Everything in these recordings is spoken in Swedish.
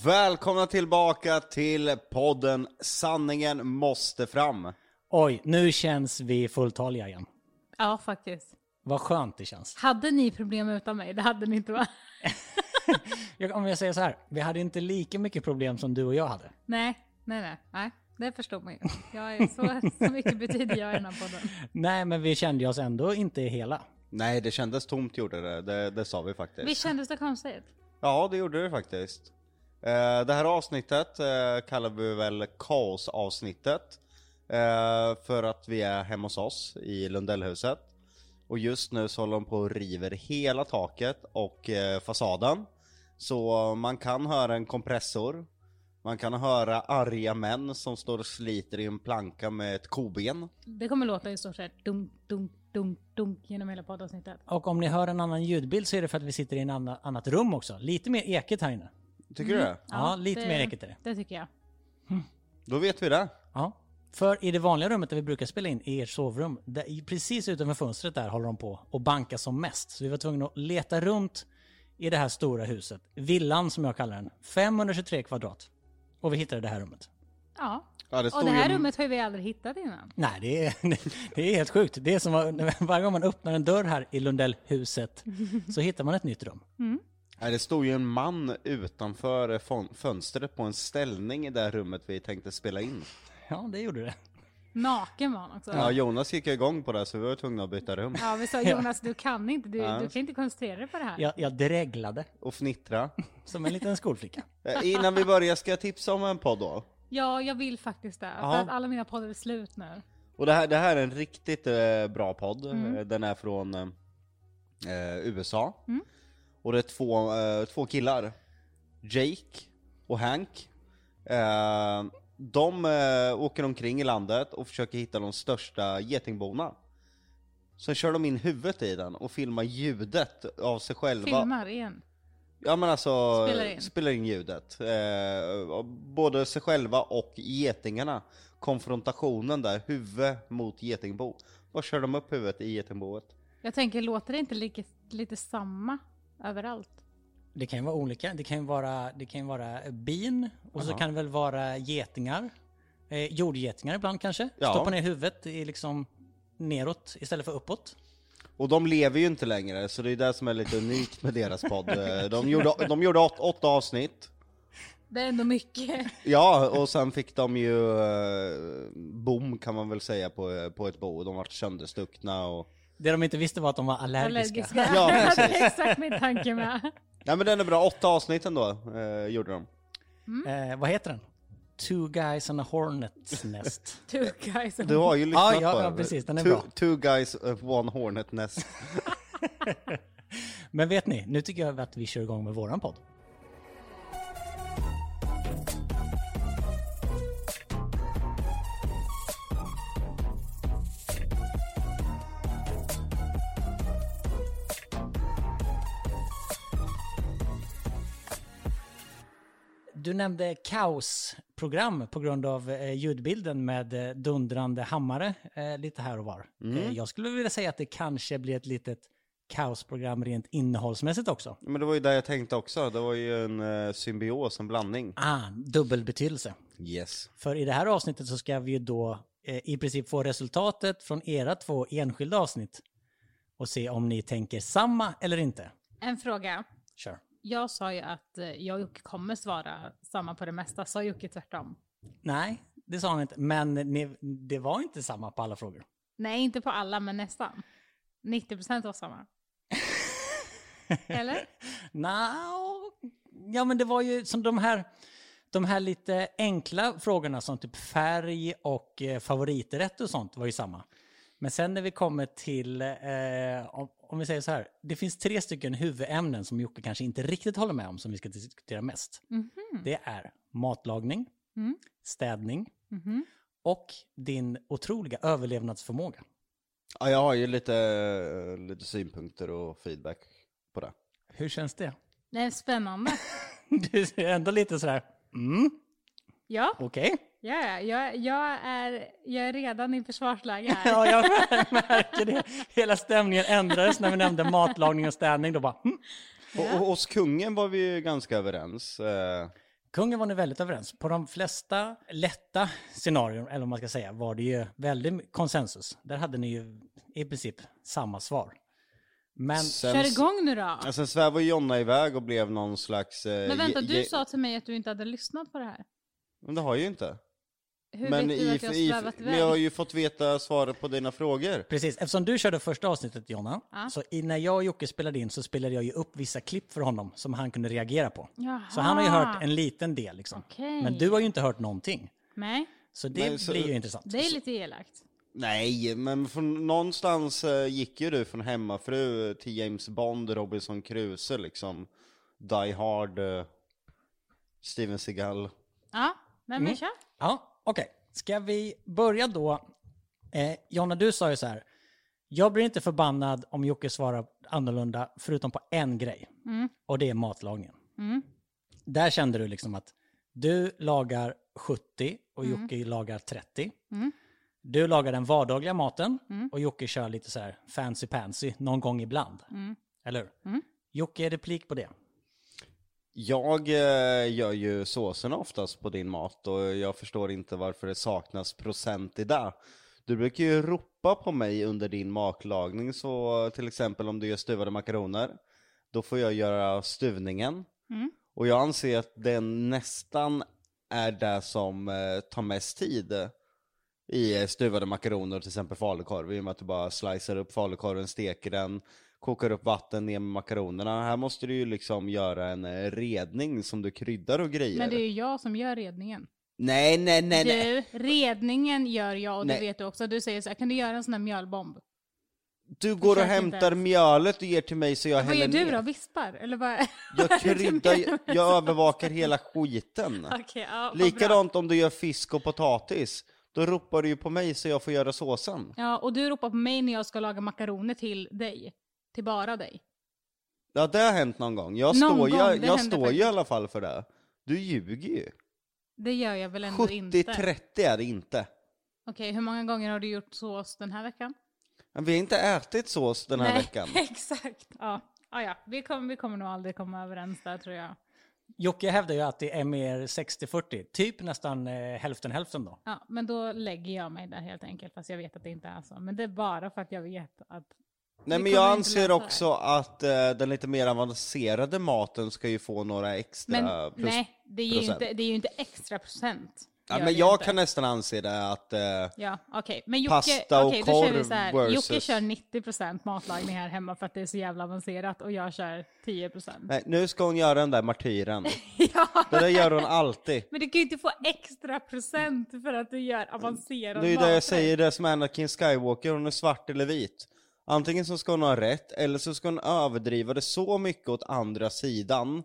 Välkomna tillbaka till podden Sanningen måste fram. Oj, nu känns vi fulltaliga igen. Ja, faktiskt. Vad skönt det känns. Hade ni problem utan mig? Det hade ni inte va? Jag, om jag säger så här, vi hade inte lika mycket problem som du och jag hade. Nej, nej, nej. nej. Det förstod man ju. Jag är så, så mycket betyder jag i den här podden. Nej, men vi kände oss ändå inte hela. Nej, det kändes tomt gjorde det. Det, det sa vi faktiskt. Visst kändes det konstigt? Ja, det gjorde det faktiskt. Eh, det här avsnittet eh, kallar vi väl kaosavsnittet. Eh, för att vi är hemma hos oss i Lundellhuset. Och just nu så håller de på och river hela taket och fasaden. Så man kan höra en kompressor. Man kan höra arga män som står och sliter i en planka med ett koben. Det kommer låta i stort sett dunk, dunk, dunk, dunk genom hela poddavsnittet. Och om ni hör en annan ljudbild så är det för att vi sitter i ett anna, annat rum också. Lite mer ekigt här inne. Tycker du det? Ja, lite det, mer är det. Det tycker jag. Då vet vi det. Ja. För i det vanliga rummet där vi brukar spela in, i ert sovrum, där, i- precis utanför fönstret där håller de på och banka som mest. Så vi var tvungna att leta runt i det här stora huset. Villan som jag kallar den. 523 kvadrat. Och vi hittade det här rummet. Ja. Ja, det Och stod det här ju- rummet har ju vi aldrig hittat innan. Nej, det är, det är helt sjukt. Det är som att varje gång man öppnar en dörr här i Lundellhuset så hittar man ett nytt rum. Nej, det stod ju en man utanför fon- fönstret på en ställning i det här rummet vi tänkte spela in. Ja, det gjorde det. Naken var han också. Ja, Jonas gick igång på det så vi var tvungna att byta rum. Ja, vi sa Jonas, du kan inte, du, Ja. du kan inte koncentrera dig på det här. Jag, jag dreglade Och fnittra. som en liten skolflicka. Eh, Innan vi börjar ska jag tipsa om en podd då. Ja, jag vill faktiskt det. För att alla mina poddar är slut nu. Och det här, det här är en riktigt eh, bra podd. Eh, Den är från eh, USA. Och det är två, eh, två killar. Jake och Hank. Eh, de eh, åker omkring i landet och försöker hitta de största getingborna. Sen kör de in huvudet i den och filmar ljudet av sig själva. Filmar igen. Ja men alltså, Spelar in. spelar in ljudet. Eh, både sig själva och getingarna. Konfrontationen där, huvud mot getingbo. Då kör de upp huvudet i getingboet. Jag tänker, låter det inte lite, lite samma överallt? Det kan ju vara olika. Det kan ju vara, det kan ju vara bin och så Aha. kan det väl vara getingar. Eh, jordgetingar ibland kanske. Ja. Stoppa ner huvudet i liksom neråt istället för uppåt. Och de lever ju inte längre, så det är det som är lite unikt med deras podd. Eh, De gjorde, de gjorde åt, åtta avsnitt. Det är ändå mycket. Ja, och sen fick de ju eh, bom kan man väl säga på, på ett bo. De vart sönderstuckna och... Det de inte visste var att de var allergiska. Allergiska. Ja, det precis. är exakt min tanke med. Nej men den är bra, åtta avsnitt ändå eh, gjorde de. Eh, vad heter den? Two guys and a hornet's nest. Two guys. Du har ju lyssnat Ja, ja, på ja, precis, den är two, bra. Two guys, uh, one hornet nest. Men vet ni, nu tycker jag att vi kör igång med våran podd. Du nämnde kaosprogram på grund av eh, ljudbilden med eh, dundrande hammare eh, lite här och var. Eh, jag skulle vilja säga att det kanske blir ett litet kaosprogram rent innehållsmässigt också. Men det var ju det jag tänkte också, det var ju en symbios, en blandning. Ah, dubbelbetydelse. Yes. För i det här avsnittet så ska vi ju då i princip få resultatet från era två enskilda avsnitt och se om ni tänker samma eller inte. En fråga. Kör. Jag sa ju att eh, jag och Jocke kommer svara samma på det mesta. Sa Jocke tvärtom? Nej, det sa han inte. Men ni, det var inte samma på alla frågor. Nej, inte på alla, men nästan. 90% var samma. Eller? No, ja men det var ju som de här, de här lite enkla frågorna som typ färg och eh, favoriträtt och sånt var ju samma. Men sen när vi kommer till, eh, om, vi säger så här, det finns tre stycken huvudämnen som Jocke kanske inte riktigt håller med om som vi ska diskutera mest. Det är matlagning, Mm. städning Mhm. och din otroliga överlevnadsförmåga. Ja, jag har ju lite, lite synpunkter och feedback på det. Hur känns det? Det är spännande. Du ser ändå lite sådär, mm, Ja, okej. Ja, ja, jag, jag, är, jag är redan i försvarsläge här. Ja, jag märker det. Hela stämningen ändrades när vi nämnde matlagning och städning. Då bara, hm. Och, och hos kungen var vi ju ganska överens. Eh, kungen var ni väldigt överens. På de flesta lätta scenarion, eller vad man ska säga, var det ju väldigt konsensus. Där hade ni ju i princip samma svar. Men Sen, Kör igång nu då. Ja, Sen svävade Jonna iväg och blev någon slags... Eh, Men vänta, du sa till mig att du inte hade lyssnat på det här. Men det har jag ju inte. Hur men vet du i, att jag i, svävat men jag har ju fått veta svaret på dina frågor. precis, eftersom du körde första avsnittet Jonna, Ja. så när jag och Jocke spelade in så spelade jag ju upp vissa klipp för honom som han kunde reagera på. Jaha. Så han har ju hört en liten del liksom. Okej. Men du har ju inte hört någonting. Nej, Så det Nej, så- blir ju intressant. det är lite elakt. Nej, men från någonstans eh, gick ju du från hemmafru till James Bond, Robinson Crusoe liksom. Die Hard, eh, Steven Seagal. Ja, men Mm. vi kör. Ja, okej. Ska vi börja då? Eh, Jonna, du sa ju så här. Jag blir inte förbannad om Jocke svarar annorlunda, förutom på en grej. Och det är matlagningen. Mm. Där kände du liksom att du lagar 70 och Jocke lagar 30. Mm. Du lagar den vardagliga maten och Jocke kör lite så här fancy pansy någon gång ibland. Mm. Eller hur? Jocke, är replik på det? Jag eh, gör ju såserna oftast på din mat och jag förstår inte varför det saknas procent i det. Du brukar ju ropa på mig under din matlagning, så till exempel om du gör stuvade makaroner, då får jag göra stuvningen. Och jag anser att den nästan är det som eh, tar mest tid i eh, stuvade makaroner, till exempel falukorv, i och med att du bara slicear upp falukorven, steker den, kokar upp vatten ner med makaronerna. Här måste du ju liksom göra en eh, redning som du kryddar och grejer. Men det är ju jag som gör redningen. Nej, nej, nej, nej. Du, redningen gör jag och Nej. det vet du också. Du säger så här, kan du göra en sån här mjölbomb? Du går och hämtar mjölet och ger till mig så jag Vad gör häller du ner. då? Vispar? Eller vad? Jag vad kryddar, jag så? övervakar hela skiten. Okej, ja, vad bra. Likadant om du gör fisk och potatis. Då ropar du ju på mig så jag får göra såsen. Ja, och du ropar på mig när jag ska laga makaroner till dig. Till bara dig. Ja, det har hänt någon gång. Jag Någon står, gång, jag, det jag händer står ju faktiskt. i alla fall för det. Du ljuger ju. Det gör jag väl ändå inte? 70-30 är det inte. Okej, hur många gånger har du gjort sås den här veckan? Men vi har inte ätit sås den här veckan. exakt. Ja, ah, ja. Vi, kommer, vi kommer nog aldrig komma överens där tror jag. Jocke hävdar ju att det är mer 60-40, typ nästan eh, hälften hälften då. Ja, men då lägger jag mig där helt enkelt, fast jag vet att det inte är så. Men det är bara för att jag vet att... Nej men jag anser lösa det. också att eh, den lite mer avancerade maten ska ju få några extra Men plus. nej, det är, ju procent. inte, det är ju inte extra procent. ja, men jag inte. kan nästan anse det att eh, Ja, okej. Men Jocke, Pasta och kör vi korv här. versus- Jocke kör 90% matlagning här hemma för att det är så jävla avancerat och jag kör 10%. nej, nu ska hon göra den där martyren. ja, Det där gör hon alltid. men du kan ju inte få extra procent för att du gör avancerad Det är ju det jag säger, det som Anakin Skywalker, hon är svart eller vit. Antingen så ska hon ha rätt, eller så ska hon överdriva det så mycket åt andra sidan.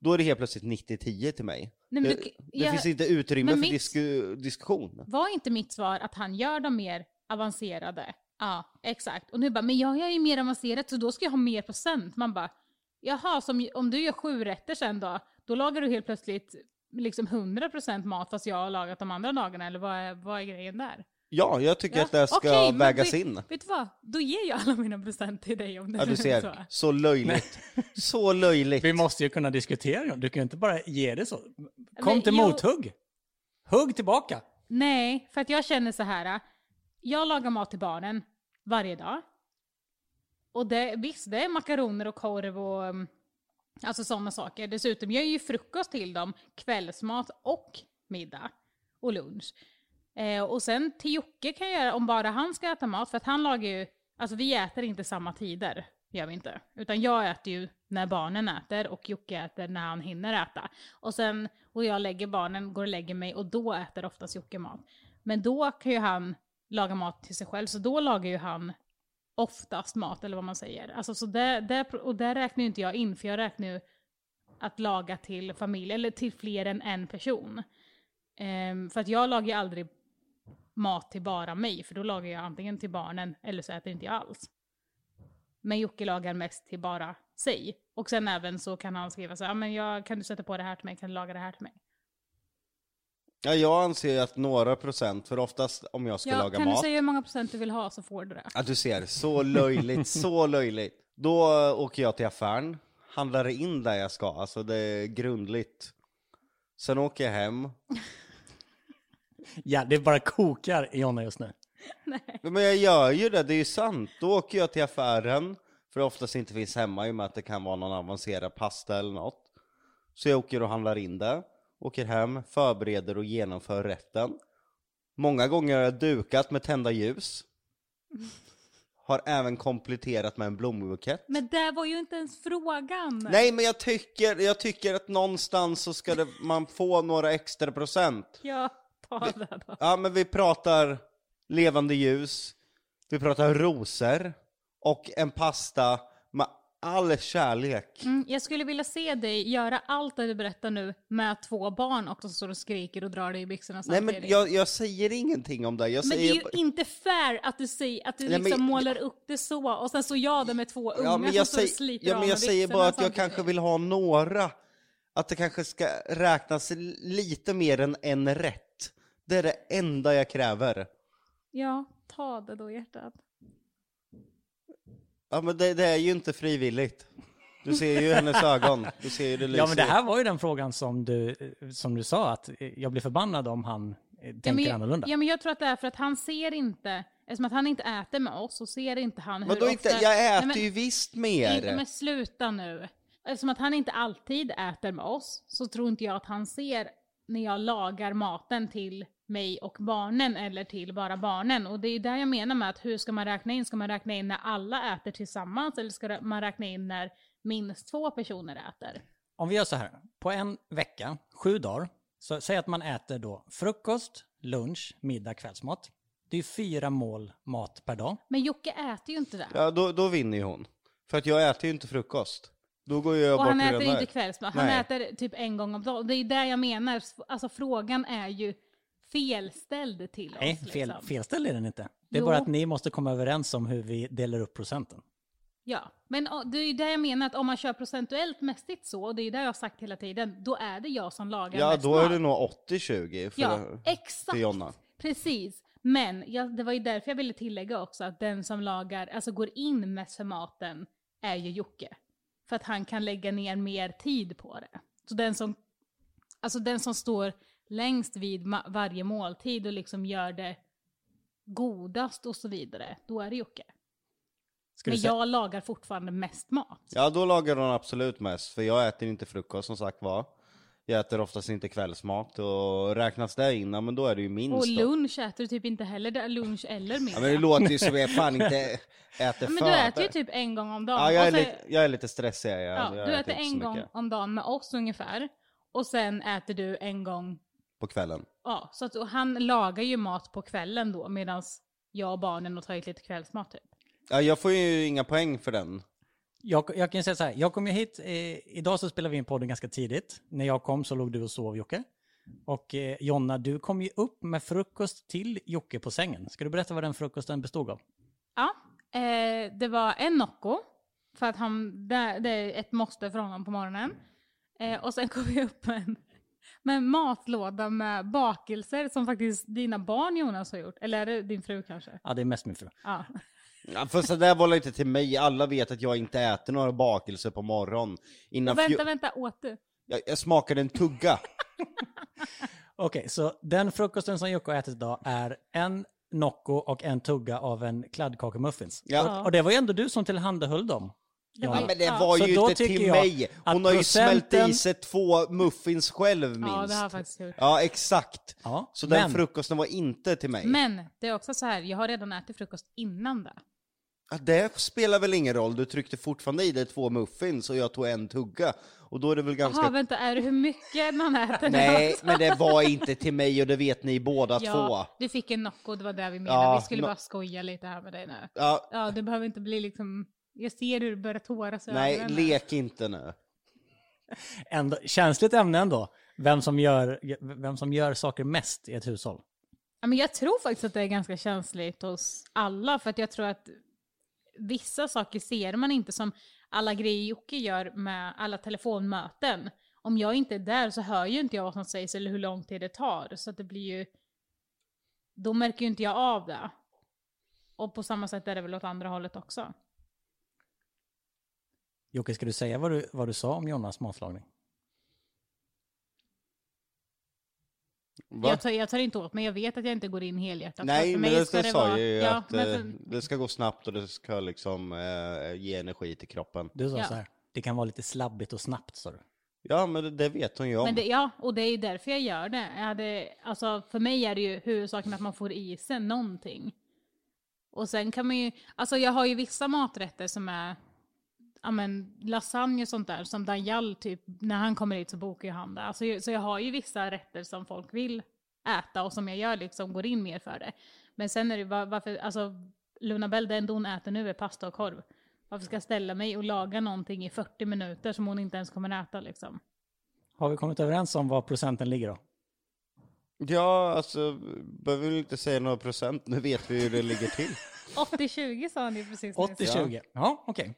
Då är det helt plötsligt 90-10 till mig. Nej, det du- det jag- finns inte utrymme för mitt- disku, diskussion. Var inte mitt svar att han gör dem mer avancerade? Ja, exakt. Och nu bara, men jag gör ju mer avancerat så då ska jag ha mer procent. Man bara, jaha, som, om du gör sju rätter sen då, då lagar du helt plötsligt liksom 100% mat fast jag har lagat de andra dagarna, eller vad är, vad är grejen där? Ja, jag tycker Ja, att det ska men vägas vet, in. Vet du vad? Då ger jag alla mina procent till dig om det Ja, du är ser. så. Så löjligt. Så löjligt. Vi måste ju kunna diskutera, du kan ju inte bara ge det så. Kom Men till jag- mothugg! Hugg tillbaka! Nej, för att jag känner så här. Jag lagar mat till barnen varje dag. Och det, visst, det är makaroner och korv och um, alltså sådana saker. Dessutom jag gör ju frukost till dem, kvällsmat och middag och lunch. Eh, och sen till Jocke kan jag göra, om bara han ska äta mat, för att han lagar ju, alltså vi äter inte samma tider, gör vi inte. Utan jag äter ju när barnen äter och Jocke äter när han hinner äta. Och sen, och jag lägger barnen, går och lägger mig och då äter oftast Jocke mat. Men då kan ju han laga mat till sig själv, så då lagar ju han oftast mat, eller vad man säger. Alltså, så där, där, och där räknar ju inte jag in, för jag räknar ju att laga till familj, eller till fler än en person. Ehm, för att jag lagar ju aldrig mat till bara mig, för då lagar jag antingen till barnen eller så äter inte jag alls. Men Jocke lagar mest till bara sig. Och sen även så kan han skriva så här, "Ja, men jag, kan du sätta på det här till mig, kan du laga det här till mig? Ja, jag anser att några procent, för oftast om jag ska Ja, laga kan mat. du säga hur många procent du vill ha så får du det. Ja, du ser. Så löjligt, så löjligt. Då åker jag till affären, handlar in där jag ska, alltså det är grundligt. Sen åker jag hem. Ja, det bara kokar i Jonna just nu. Ja, Men jag gör ju det, det är ju sant. Då åker jag till affären, för det oftast inte finns hemma i och med att det kan vara någon avancerad pasta eller något. Så jag åker och handlar in det, åker hem, förbereder och genomför rätten. Många gånger har jag dukat med tända ljus. Har även kompletterat med en blombukett. Men det var ju inte ens frågan. Nej men jag tycker, jag tycker att någonstans så ska det, man få några extra procent. Ja, ta det då. Ja men vi pratar levande ljus, vi pratar rosor och en pasta med all kärlek. Mm, jag skulle vilja se dig göra allt det du berättar nu med två barn också som står och skriker och drar dig i byxorna Nej samtidigt. men jag, jag säger ingenting om det, jag Men det säger... är ju inte fair att du, säger, att du Nej, liksom men- målar upp det så och sen så jag där med två unga ja, som jag, står och sliter ja, men med jag säger bara att jag kanske vill ha några. Att det kanske ska räknas lite mer än en rätt. Det är det enda jag kräver. Ja, ta det då hjärtat. Ja men det, det är ju inte frivilligt. Du ser ju hennes ögon. Du ser ju det lyser. Ja, men det här var ju den frågan som du, som du sa, att jag blir förbannad om han eh, tänker ja, men, annorlunda. Ja men jag tror att det är för att han ser inte, eftersom att han inte äter med oss så ser inte han hur Men då inte, ofta... jag äter Nej, men- ju visst mer. Inte, men sluta nu. Eftersom att han inte alltid äter med oss så tror inte jag att han ser när jag lagar maten till mig och barnen eller till bara barnen. Och det är ju där jag menar med att hur ska man räkna in? Ska man räkna in när alla äter tillsammans eller ska man räkna in när minst två personer äter? Om vi gör så här, på en vecka, sju dagar, så säg att man äter då frukost, lunch, middag, kvällsmat. Det är fyra mål mat per dag. Men Jocke äter ju inte det. Ja, då, då vinner ju hon. För att jag äter ju inte frukost. Då går jag Och bort han äter inte kvällsmat, han Nej. äter typ en gång om dagen. Det är det jag menar, alltså frågan är ju felställd till oss. Nej, fel, liksom. felställd är den inte. Det är Jo. bara att ni måste komma överens om hur vi delar upp procenten. Ja, men det är ju det jag menar att om man kör procentuellt mässigt så, och det är ju det jag har sagt hela tiden, då är det jag som lagar Ja, mest då är mat. det nog 80-20 för, Ja, för exakt. Jonna. Precis. Men ja, det var ju därför jag ville tillägga också att den som lagar, alltså går in mest för maten, är ju Jocke. För att han kan lägga ner mer tid på det. Så den som, alltså den som står längst vid varje måltid och liksom gör det godast och så vidare, då är det Jocke. Men jag lagar fortfarande mest mat. Ja, då lagar hon absolut mest, för jag äter inte frukost som sagt var. Jag äter oftast inte kvällsmat och räknas det in, ja, men då är det ju minst Och då. lunch äter du typ inte heller, det är lunch eller middag. Ja, men det låter ju som jag fan inte äter Men för du äter ju typ en gång om dagen. Ja, jag är, så- lite, jag är lite stressig. Jag, ja, jag du äter en gång mycket om dagen med oss ungefär. Och sen äter du en gång, På kvällen. ja, så att han lagar ju mat på kvällen då medan jag och barnen tar hit lite kvällsmat typ. Ja, jag får ju inga poäng för den. Jag, jag kan säga så här, jag kom ju hit, eh, idag så spelade vi in podden ganska tidigt. När jag kom så låg du och sov Jocke. Och eh, Jonna, du kom ju upp med frukost till Jocke på sängen. Ska du berätta vad den frukosten bestod av? Ja, eh, det var en Nocco. För att han, det, det är ett måste för honom på morgonen. Eh, och sen kom vi upp med en, med en matlåda med bakelser som faktiskt dina barn Jonas har gjort. Eller är det din fru kanske? Ja, det är mest min fru. Ja. Ja, för så där var det inte till mig, alla vet att jag inte äter några bakelser på morgon. Innan Och vänta, åt du? jag, jag smakade en tugga. Okej, så den frukosten som Jocke har ätit idag är en Nocco och en tugga av en kladdkakemuffins. Ja. Och, och det var ju ändå du som tillhandahöll dem. Det var. Ja, men det Ja. var Så ju då inte tycker till jag mig. att Hon har ju smält procenten- i sig två muffins själv minst. Ja, det har jag faktiskt gjort. Ja, exakt. Ja, Så den men- frukosten var inte till mig. Men det är också så här, jag har redan ätit frukost innan det. Ja, det spelar väl ingen roll, du tryckte fortfarande i dig två muffins och jag tog en tugga. Och då är det väl ganska... Jaha, vänta, är det hur mycket man äter? Nej, men det var inte till mig och det vet ni båda Ja, två. du fick en Nocco, det var det vi menade. Ja, vi skulle no- bara skoja lite här med dig nu. Ja, Ja, det behöver inte bli liksom... Jag ser hur du börjar tåras nej, ögonen. lek inte nu. Ändå, känsligt ämne ändå. Vem som, gör, vem som gör saker mest i ett hushåll. Ja, men jag tror faktiskt att det är ganska känsligt hos alla, för att jag tror att vissa saker ser man inte som alla grejer Jocke gör med alla telefonmöten. Om jag inte är där så hör ju inte jag vad som sägs eller hur lång tid det tar. Så att det blir ju... Då märker ju inte jag av det. Och på samma sätt är det väl åt andra hållet också. Jocke, ska du säga vad du, vad du sa om Jonas matlagning? Jag tar, jag tar inte åt mig, jag vet att jag inte går in helhjärtat. Nej, För men mig det, ska det sa jag ju ja, att men eh, för, det ska gå snabbt och det ska liksom eh, ge energi till kroppen. Du sa Ja. så här, det kan vara lite slabbigt och snabbt sa du. Ja, men det, det vet hon ju om. men det, ja, och det är ju därför jag gör det. Jag hade, alltså, för mig är det ju huvudsaken att man får i sig någonting. Och sen kan man ju, alltså jag har ju vissa maträtter som är, ja men lasagne och sånt där, som Daniel typ, när han kommer hit så bokar ju han det. Alltså, så jag har ju vissa rätter som folk vill äta och som jag gör liksom går in mer för det. Men sen är det var- varför, alltså Luna Bell, det enda hon äter nu är pasta och korv. Varför ska jag ställa mig och laga någonting i 40 minuter som hon inte ens kommer äta liksom? Har vi kommit överens om vad procenten ligger då? Ja, alltså, behöver vi inte säga några procent, nu vet vi hur det ligger till. 80-20 sa ju precis nyss. 80-20. Ja, okej.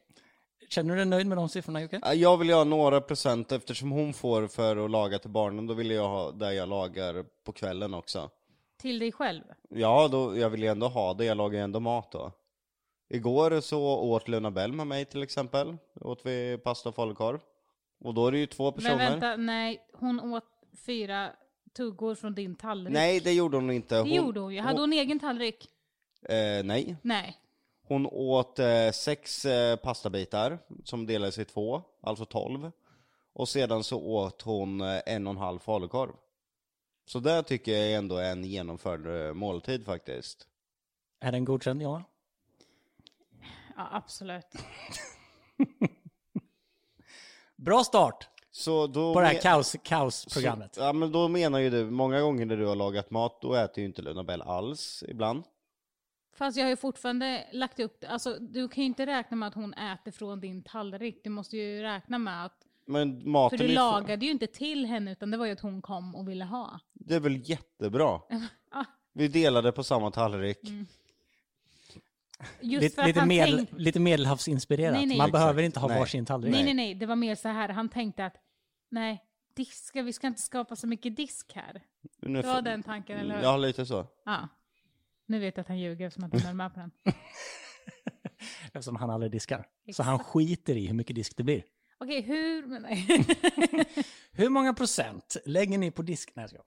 Känner du dig nöjd med de siffrorna Jocke? Ja, Jag vill ha några procent eftersom hon får för att laga till barnen, då vill jag ha där jag lagar på kvällen också. Till dig själv? Ja, då, jag vill ju ändå ha det, jag lagar ju ändå mat då. Igår så åt Luna Bell med mig till exempel, åt vi pasta och falukorv. Och då är det ju två personer. Men vänta, nej, hon åt fyra tuggor från din tallrik. Nej, det gjorde hon inte. det Hon, gjorde hon ju. Hade hon egen tallrik? Eh, nej. Nej. Hon åt eh, sex eh, pastabitar som delades i två, alltså tolv. Och sedan så åt hon eh, en och en halv falukorv. Så det tycker jag ändå är en genomförd eh, måltid faktiskt. Är den godkänd, Jonna? Ja, absolut. Bra start Så då på det här men- kaos, kaosprogrammet. Så, ja men då menar ju du, många gånger när du har lagat mat, då äter ju inte Luna Bell alls ibland. Fast jag har ju fortfarande lagt upp det. Alltså, du kan ju inte räkna med att hon äter från din tallrik. Du måste ju räkna med att... Men För maten du är, lagade ju inte till henne, utan det var ju att hon kom och ville ha. det är väl jättebra? Ja. Vi delade på samma tallrik. Just Lite, för att lite, han medel, tänkte... lite medelhavsinspirerat. Nej, nej. Man Exakt. behöver inte ha Nej. varsin tallrik. Nej, nej, nej. Det var mer så här. Han tänkte att nej, diska, vi ska inte skapa så mycket disk här. Nu Det var får- den tanken, eller hur? Ja, lite så. Ja. Nu vet jag att han ljuger eftersom att han är med på den. Eftersom han aldrig diskar. Så han skiter i hur mycket disk det blir. Okej, hur... Men nej. Hur många procent lägger ni på disk? Nej, jag.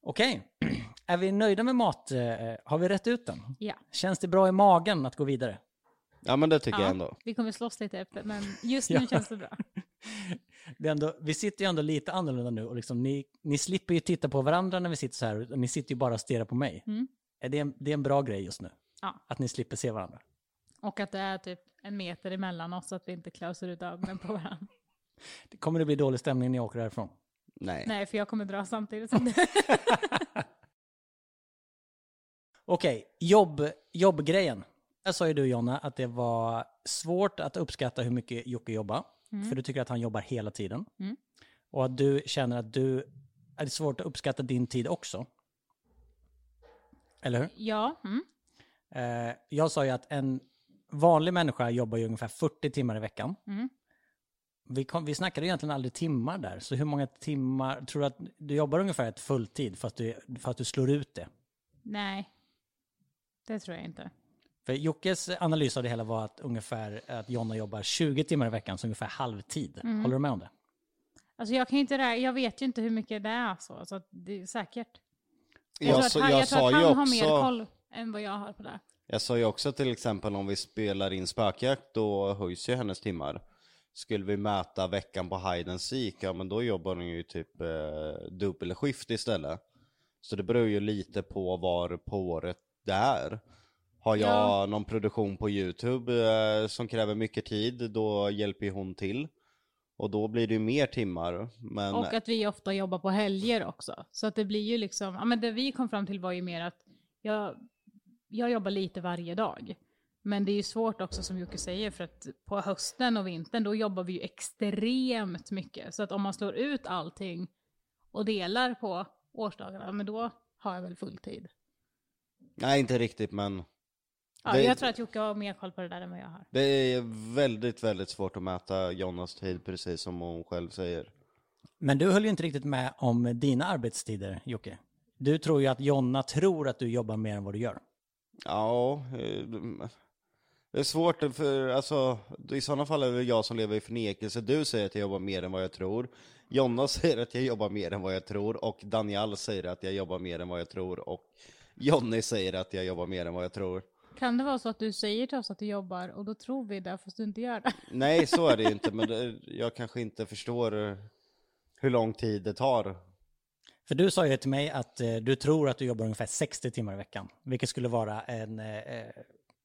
Okej, är vi nöjda med mat? Eh, Har vi rätt ut den? ja. Känns det bra i magen att gå vidare? Ja men det tycker jag ja. ändå. Vi kommer slåss lite efter, men just nu känns det bra. Det ändå, vi sitter ju ändå lite annorlunda nu och liksom, ni, ni slipper ju titta på varandra när vi sitter så här. Ni sitter ju bara och stirrar på mig. Mm. Är det, en, det är en bra grej just nu? Ja. Att ni slipper se varandra? Och att det är typ en meter emellan oss så att vi inte klöser ut ögonen på varandra. Det kommer det bli dålig stämning när jag åker härifrån? Nej. Nej, för jag kommer dra samtidigt som du. Okej, jobb, jobbgrejen. Där sa ju du Jonna att det var svårt att uppskatta hur mycket Jocke jobbar. För du tycker att han jobbar hela tiden. Mm. Och att du känner att du är det svårt att uppskatta din tid också. Eller hur? Ja, mm. Eh, jag sa ju att en vanlig människa jobbar ju ungefär 40 timmar i veckan. Mm. Vi, kom, vi snackade egentligen aldrig timmar där, så hur många timmar, tror du att du jobbar ungefär ett fulltid fast du, fast du slår ut det? nej. Det tror jag inte. För Jockes analys av det hela var att ungefär att Jonna jobbar 20 timmar i veckan, så ungefär halvtid. Mm. Håller du med om det? Alltså jag kan inte jag vet ju inte hur mycket det är så, så det är säkert. Jag, Jag, tror att han, jag, tror att han har mer koll än vad jag har på det. jag sa ju också till exempel om vi spelar in spökjakt, då höjs ju hennes timmar. Skulle vi mäta veckan på hide and seek, ja men då jobbar hon ju typ eh, dubbelskift istället. Så det beror ju lite på var på året det är. Har jag Ja. någon produktion på YouTube eh, som kräver mycket tid, då hjälper ju hon till. Och då blir det ju mer timmar. Men Och att vi ofta jobbar på helger också. Så att det blir ju liksom, ja men det vi kom fram till var ju mer att jag, jag jobbar lite varje dag. Men det är ju svårt också som Jocke säger för att på hösten och vintern då jobbar vi ju extremt mycket. Så att om man slår ut allting och delar på årsdagarna, men då har jag väl full tid. nej inte riktigt men Ja, Det- Jag tror att Jocke har mer koll på det där än vad jag har. det är väldigt, väldigt svårt att mäta Jonas tid precis som hon själv säger. Men du höll ju inte riktigt med om dina arbetstider, Jocke. Du tror ju att Jonna tror att du jobbar mer än vad du gör. Ja, eh, Det är svårt, för alltså, i sådana fall är det jag som lever i förnekelse. Du säger att jag jobbar mer än vad jag tror. Jonna säger att jag jobbar mer än vad jag tror. Och Daniel säger att jag jobbar mer än vad jag tror. Och Jonny säger att jag jobbar mer än vad jag tror. Kan det vara så att du säger till oss att du jobbar och då tror vi det fast du inte gör det? Nej, så är det ju inte. Men det, jag kanske inte förstår eh, hur lång tid det tar. För du sa ju till mig att eh, du tror att du jobbar ungefär 60 timmar i veckan, vilket skulle vara en eh,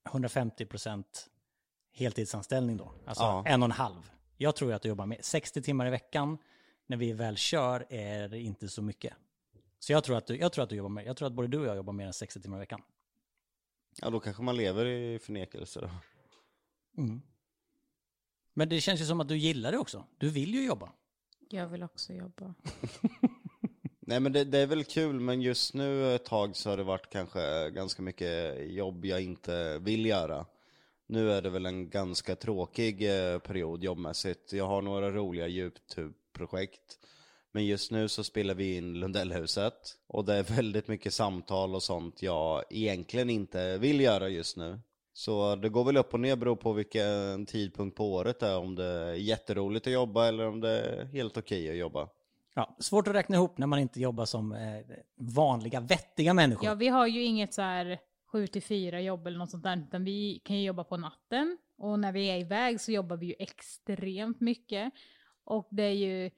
150 procent heltidsanställning då. Alltså Ja. en och en halv. Jag tror att du jobbar med 60 timmar i veckan. När vi väl kör är det inte så mycket. Så jag tror att du, jag tror att du jobbar mer. Jag tror att både du och jag jobbar mer än 60 timmar i veckan. Ja, då kanske man lever i förnekelse då. Men det känns ju som att du gillar det också. Du vill ju jobba. Jag vill också jobba. Nej men det, det är väl kul, men just nu ett tag så har det varit kanske ganska mycket jobb jag inte vill göra. Nu är det väl en ganska tråkig eh, period jobbmässigt. Jag har några roliga YouTube-projekt. Men just nu så spelar vi in Lundellhuset. Och det är väldigt mycket samtal och sånt jag egentligen inte vill göra just nu. Så det går väl upp och ner beror på vilken tidpunkt på året det är. Om det är jätteroligt att jobba eller om det är helt okej att jobba. Ja, svårt att räkna ihop när man inte jobbar som eh, vanliga, vettiga människor. Ja, vi har ju inget så här 7 till 4 jobb eller något sånt där, utan vi kan ju jobba på natten. Och när vi är iväg så jobbar vi ju extremt mycket. Och det är ju,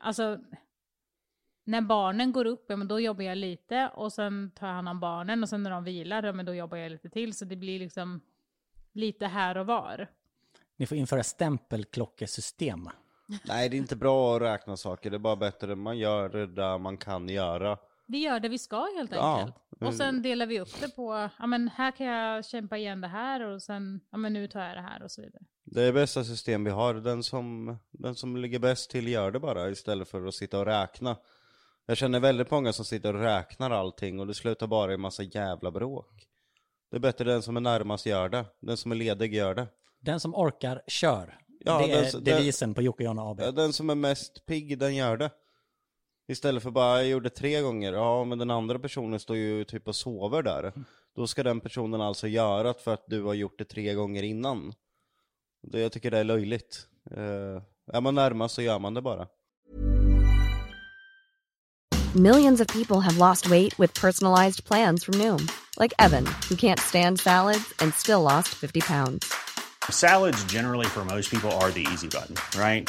alltså, när barnen går upp, ja men då jobbar jag lite och sen tar jag hand om barnen och sen när de vilar, ja men då jobbar jag lite till. Så det blir liksom lite här och var. Ni får införa stämpelklockesystem. Nej, det är inte bra att räkna saker. Det är bara bättre att man gör det där man kan göra. Vi gör det vi ska helt Ja. enkelt. Och sen delar vi upp det på, ja men här kan jag kämpa igen det här och sen, ja men nu tar jag det här och så vidare. Det är bästa system vi har. Den som, den som ligger bäst till gör det bara istället för att sitta och räkna. Jag känner väldigt många som sitter och räknar allting och det slutar bara i massa jävla bråk. Det är bättre den som är närmast gör det. Den som är ledig gör det. Den som orkar, kör. Ja, det är den- den- devisen på Jocke Jonna AB. Ja, Den som är mest pigg, den gör det. Istället för bara, jag gjorde tre gånger, ja men den andra personen står ju typ och sover där. Då ska den personen alltså göra det för att du har gjort det tre gånger innan. Det, jag tycker det är löjligt. Uh, är man närmast så gör man det bara. Millions of people have lost weight with personalized plans from Noom, like Evan, who can't stand salads and still lost 50 pounds. Salads, generally, for most people, are the easy button, right?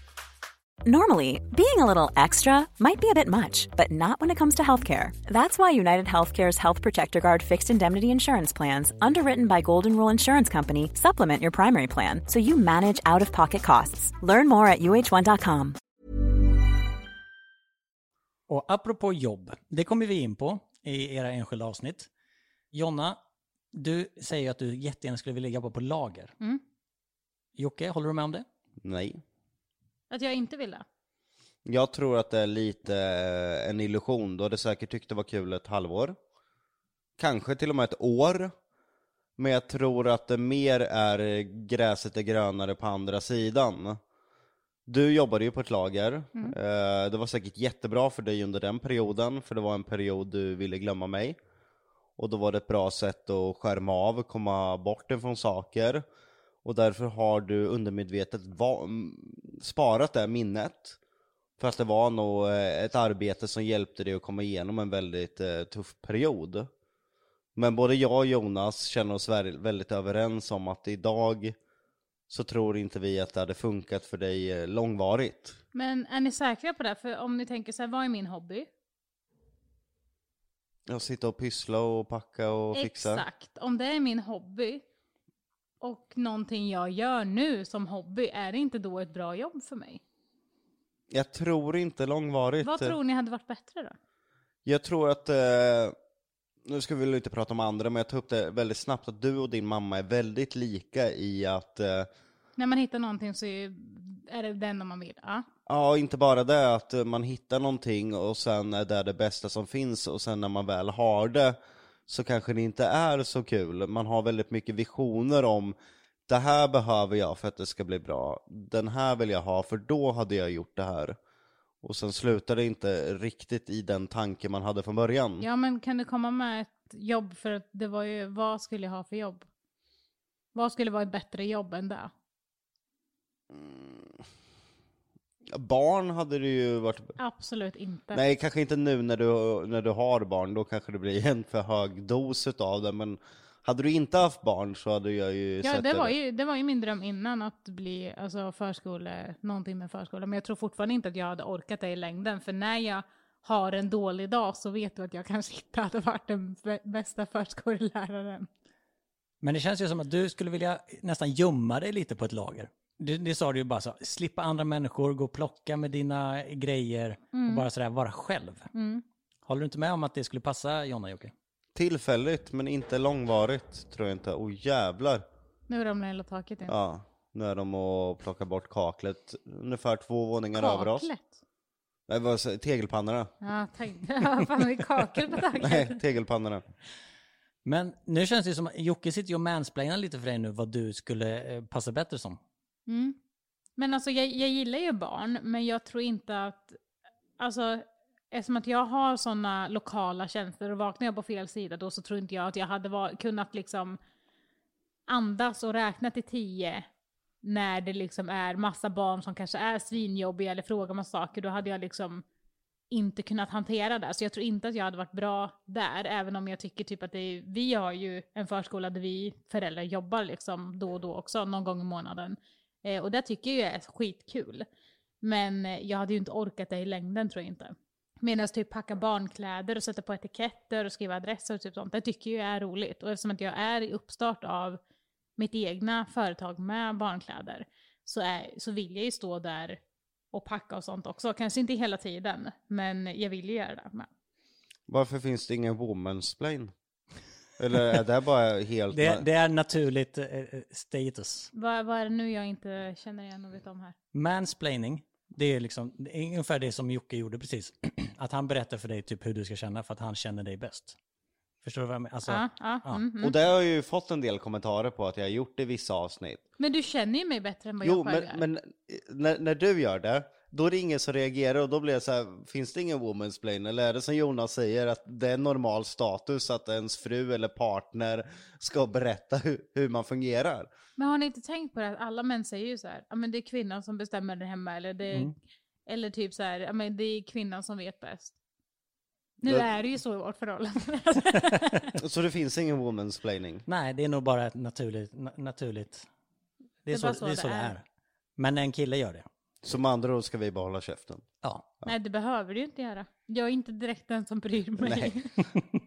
Normally, being a little extra might be a bit much, but not when it comes to healthcare. That's why United Healthcare's Health Protector Guard fixed indemnity insurance plans, underwritten by Golden Rule Insurance Company, supplement your primary plan so you manage out of pocket costs. Learn more at uh1.com. Och apropå jobb, det kommer vi in på i era enskilda avsnitt. Jonna, du säger att du jättegärna skulle vilja jobba på lager. Mm. Jocke, håller du med om det? Nej. Att jag inte vill det. Jag tror att det är lite eh, en illusion. Du hade säkert tyckt det var kul ett halvår. Kanske till och med ett år. Men jag tror att det mer är gräset är grönare på andra sidan. Du jobbade ju på ett lager. Eh, Det var säkert jättebra för dig under den perioden, för det var en period du ville glömma mig. Och då var det ett bra sätt att skärma av, komma bort ifrån saker. Och därför har du undermedvetet sparat det minnet. För att det var nog eh, ett arbete som hjälpte dig att komma igenom en väldigt eh, tuff period. Men både jag och Jonas känner oss vä- väldigt överens om att idag så tror inte vi att det hade funkat för dig eh, långvarigt. Men är ni säkra på det? För om ni tänker så här, vad är min hobby? Att sitta och pyssla och packa och fixa. Exakt. Om det är min hobby och någonting jag gör nu som hobby, är det inte då ett bra jobb för mig? Jag tror inte långvarigt. Vad tror ni hade varit bättre då? Jag tror att, eh, nu ska vi väl inte prata om andra, men jag tar upp det väldigt snabbt att du och din mamma är väldigt lika i att, eh, När man hittar någonting så är det det enda man vill. Ja. ja inte bara det att eh, man hittar någonting och sen är det det bästa som finns och sen när man väl har det så kanske det inte är så kul. Man har väldigt mycket visioner om det här behöver jag för att det ska bli bra. Den här vill jag ha för då hade jag gjort det här. Och sen slutar det inte riktigt i den tanke man hade från början. Ja, men kan det komma med ett jobb för att det var ju, vad skulle jag ha för jobb? Vad skulle vara ett bättre jobb än det? Barn hade det ju varit... Absolut inte. Nej, kanske inte nu när du, när du har barn, då kanske det blir en för hög dos av det, men hade du inte haft barn så hade jag ju Ja, sett det var, ju, det var ju min dröm innan att bli alltså, förskole, någonting med förskola. Men jag tror fortfarande inte att jag hade orkat det i längden. För när jag har en dålig dag så vet du att jag kanske inte hade varit den bä- bästa förskoleläraren. Men det känns ju som att du skulle vilja nästan gömma dig lite på ett lager. Det, det sa du ju bara så, slippa andra människor, gå och plocka med dina grejer och bara sådär vara själv. Håller du inte med om att det skulle passa Jonna Jocke? Tillfälligt, men inte långvarigt, tror jag inte. Och jävlar! Nu ramlar hela taket in. Ja, nu är de och plockar bort kaklet ungefär två våningar över oss. Kaklet? Nej, vad tegelpannorna. Ja, tänkte. Fan, det är kakel på taket. Nej, tegelpannorna. Men nu känns det som att Jocke sitter ju och mansplainar lite för dig nu vad du skulle eh, passa bättre som. Mm. Men alltså jag, jag gillar ju barn, men jag tror inte att... Alltså, eftersom att jag har sådana lokala tjänster och vaknar jag på fel sida då så tror inte jag att jag hade var, kunnat liksom andas och räkna till tio när det liksom är massa barn som kanske är svinjobbiga eller frågar massa saker. Då hade jag liksom inte kunnat hantera det. Så jag tror inte att jag hade varit bra där, även om jag tycker typ att det är, vi har ju en förskola där vi föräldrar jobbar liksom då och då också, någon gång i månaden. Eh, och det tycker jag är skitkul. Men eh, jag hade ju inte orkat det i längden tror jag inte. Medan typ packa barnkläder och sätta på etiketter och skriva adresser och typ sånt, det tycker jag är roligt. Och eftersom att jag är i uppstart av mitt egna företag med barnkläder så, är, så vill jag ju stå där och packa och sånt också. Kanske inte hela tiden, men jag vill ju göra det med. Varför finns det ingen womansplain? Eller är det bara helt... Det, det är naturligt eh, eh, status. Vad, vad är det nu jag inte känner igen och vet om här? Mansplaining, det är liksom det är ungefär det som Jocke gjorde precis. Att han berättar för dig typ hur du ska känna för att han känner dig bäst. Förstår du vad jag menar? Alltså, Ja, ja, mm, mm. Och det har jag ju fått en del kommentarer på att jag har gjort i vissa avsnitt. Men du känner ju mig bättre än vad Jo, jag själv men, gör. men när, när du gör det, då är det ingen som reagerar och då blir det så här, finns det ingen womansplain? Eller är det som Jonas säger, att det är normal status att ens fru eller partner ska berätta hur, hur man fungerar? Men har ni inte tänkt på det att alla män säger ju så här, ja men det är kvinnan som bestämmer det hemma eller det är, Mm. eller typ så här, ja men det är kvinnan som vet bäst. Nu Det- är det ju så i vårt förhållande. Så det finns ingen womansplaining? Nej, det är nog bara naturligt. Na naturligt. Det är, Det är så, så det är så det är. Men en kille gör det. Med andra ord ska vi bara hålla käften? Ja. Nej det behöver du ju inte göra. Jag är inte direkt den som bryr mig. Nej.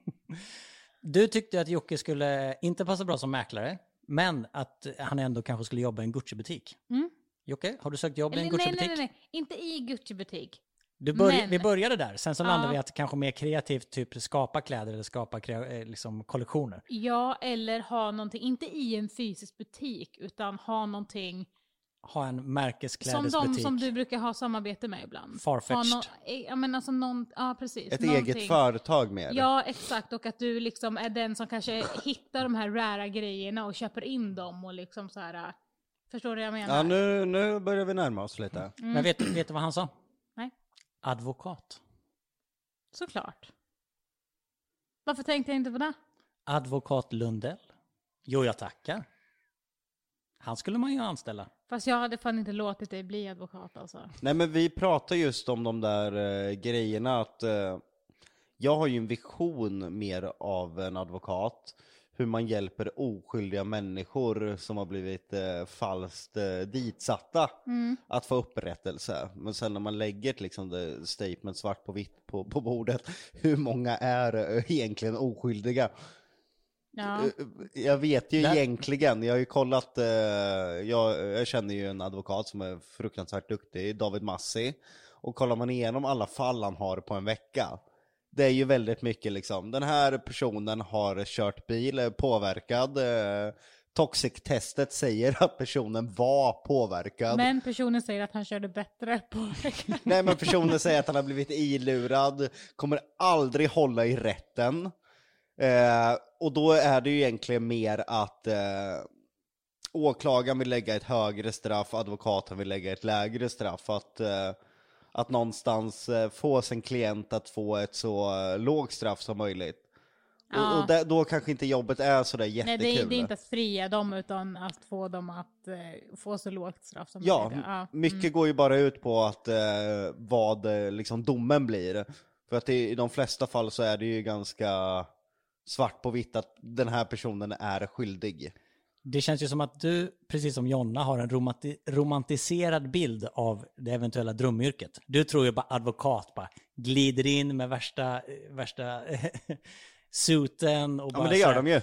Du tyckte att Jocke skulle inte passa bra som mäklare, men att han ändå kanske skulle jobba i en Gucci-butik. Mm. Jocke, har du sökt jobb i en Eller, nej, Gucci-butik? nej, nej, nej, inte i Gucci-butik. Du börj- Men- Vi började där, sen så Ja. landade vi att kanske mer kreativt typ skapa kläder eller skapa eh, liksom kollektioner. Ja, eller ha någonting, inte i en fysisk butik, utan ha någonting Ha en som märkesklädesbutik. de som du brukar ha samarbete med ibland. Farfetched. Eh, ja, men alltså någon, ja precis. Ett någonting. eget företag med det? Ja, exakt. Och att du liksom är den som kanske hittar de här rara grejerna och köper in dem och liksom så här. äh, Förstår du vad jag menar? Ja, nu, nu börjar vi närma oss lite. Men vet, du- vet du vad han sa? Nej. Advokat. Såklart. Varför tänkte jag inte på det? Advokat Lundell. Jo, jag tackar. Han skulle man ju anställa. Fast jag hade fan inte låtit dig bli advokat alltså. Nej men vi pratar just om de där eh, grejerna att eh, jag har ju en vision mer av en advokat. Hur man hjälper oskyldiga människor som har blivit eh, falskt eh, ditsatta att få upprättelse. Men sen när man lägger liksom, det statement svart på vitt på, på bordet, hur många är eh, egentligen oskyldiga? Ja. Eh, Jag vet ju Där- egentligen, jag har ju kollat, eh, jag, jag känner ju en advokat som är fruktansvärt duktig, David Massi. Och kollar man igenom alla fall han har på en vecka, det är ju väldigt mycket liksom, den här personen har kört bil, är påverkad, eh, Toxic-testet säger att personen var påverkad. Men personen säger att han körde bättre på Nej men personen säger att han har blivit ilurad, kommer aldrig hålla i rätten. Eh, och då är det ju egentligen mer att eh, åklagaren vill lägga ett högre straff, advokaten vill lägga ett lägre straff. Att, eh, att någonstans eh, få sin klient att få ett så eh, lågt straff som möjligt. Och, och där, då kanske inte jobbet är sådär Nej, jättekul. det är, det är inte att fria dem utan att få dem att eh, få så lågt straff som Ja, möjligt. Ja. mycket går ju bara ut på att eh, vad eh, liksom domen blir. För att det, i de flesta fall så är det ju ganska svart på vitt att den här personen är skyldig. Det känns ju som att du, precis som Jonna, har en romanti- romantiserad bild av det eventuella drömyrket. Du tror ju bara advokat, bara glider in med värsta, värsta suiten och Ja bara men det gör här, de ju.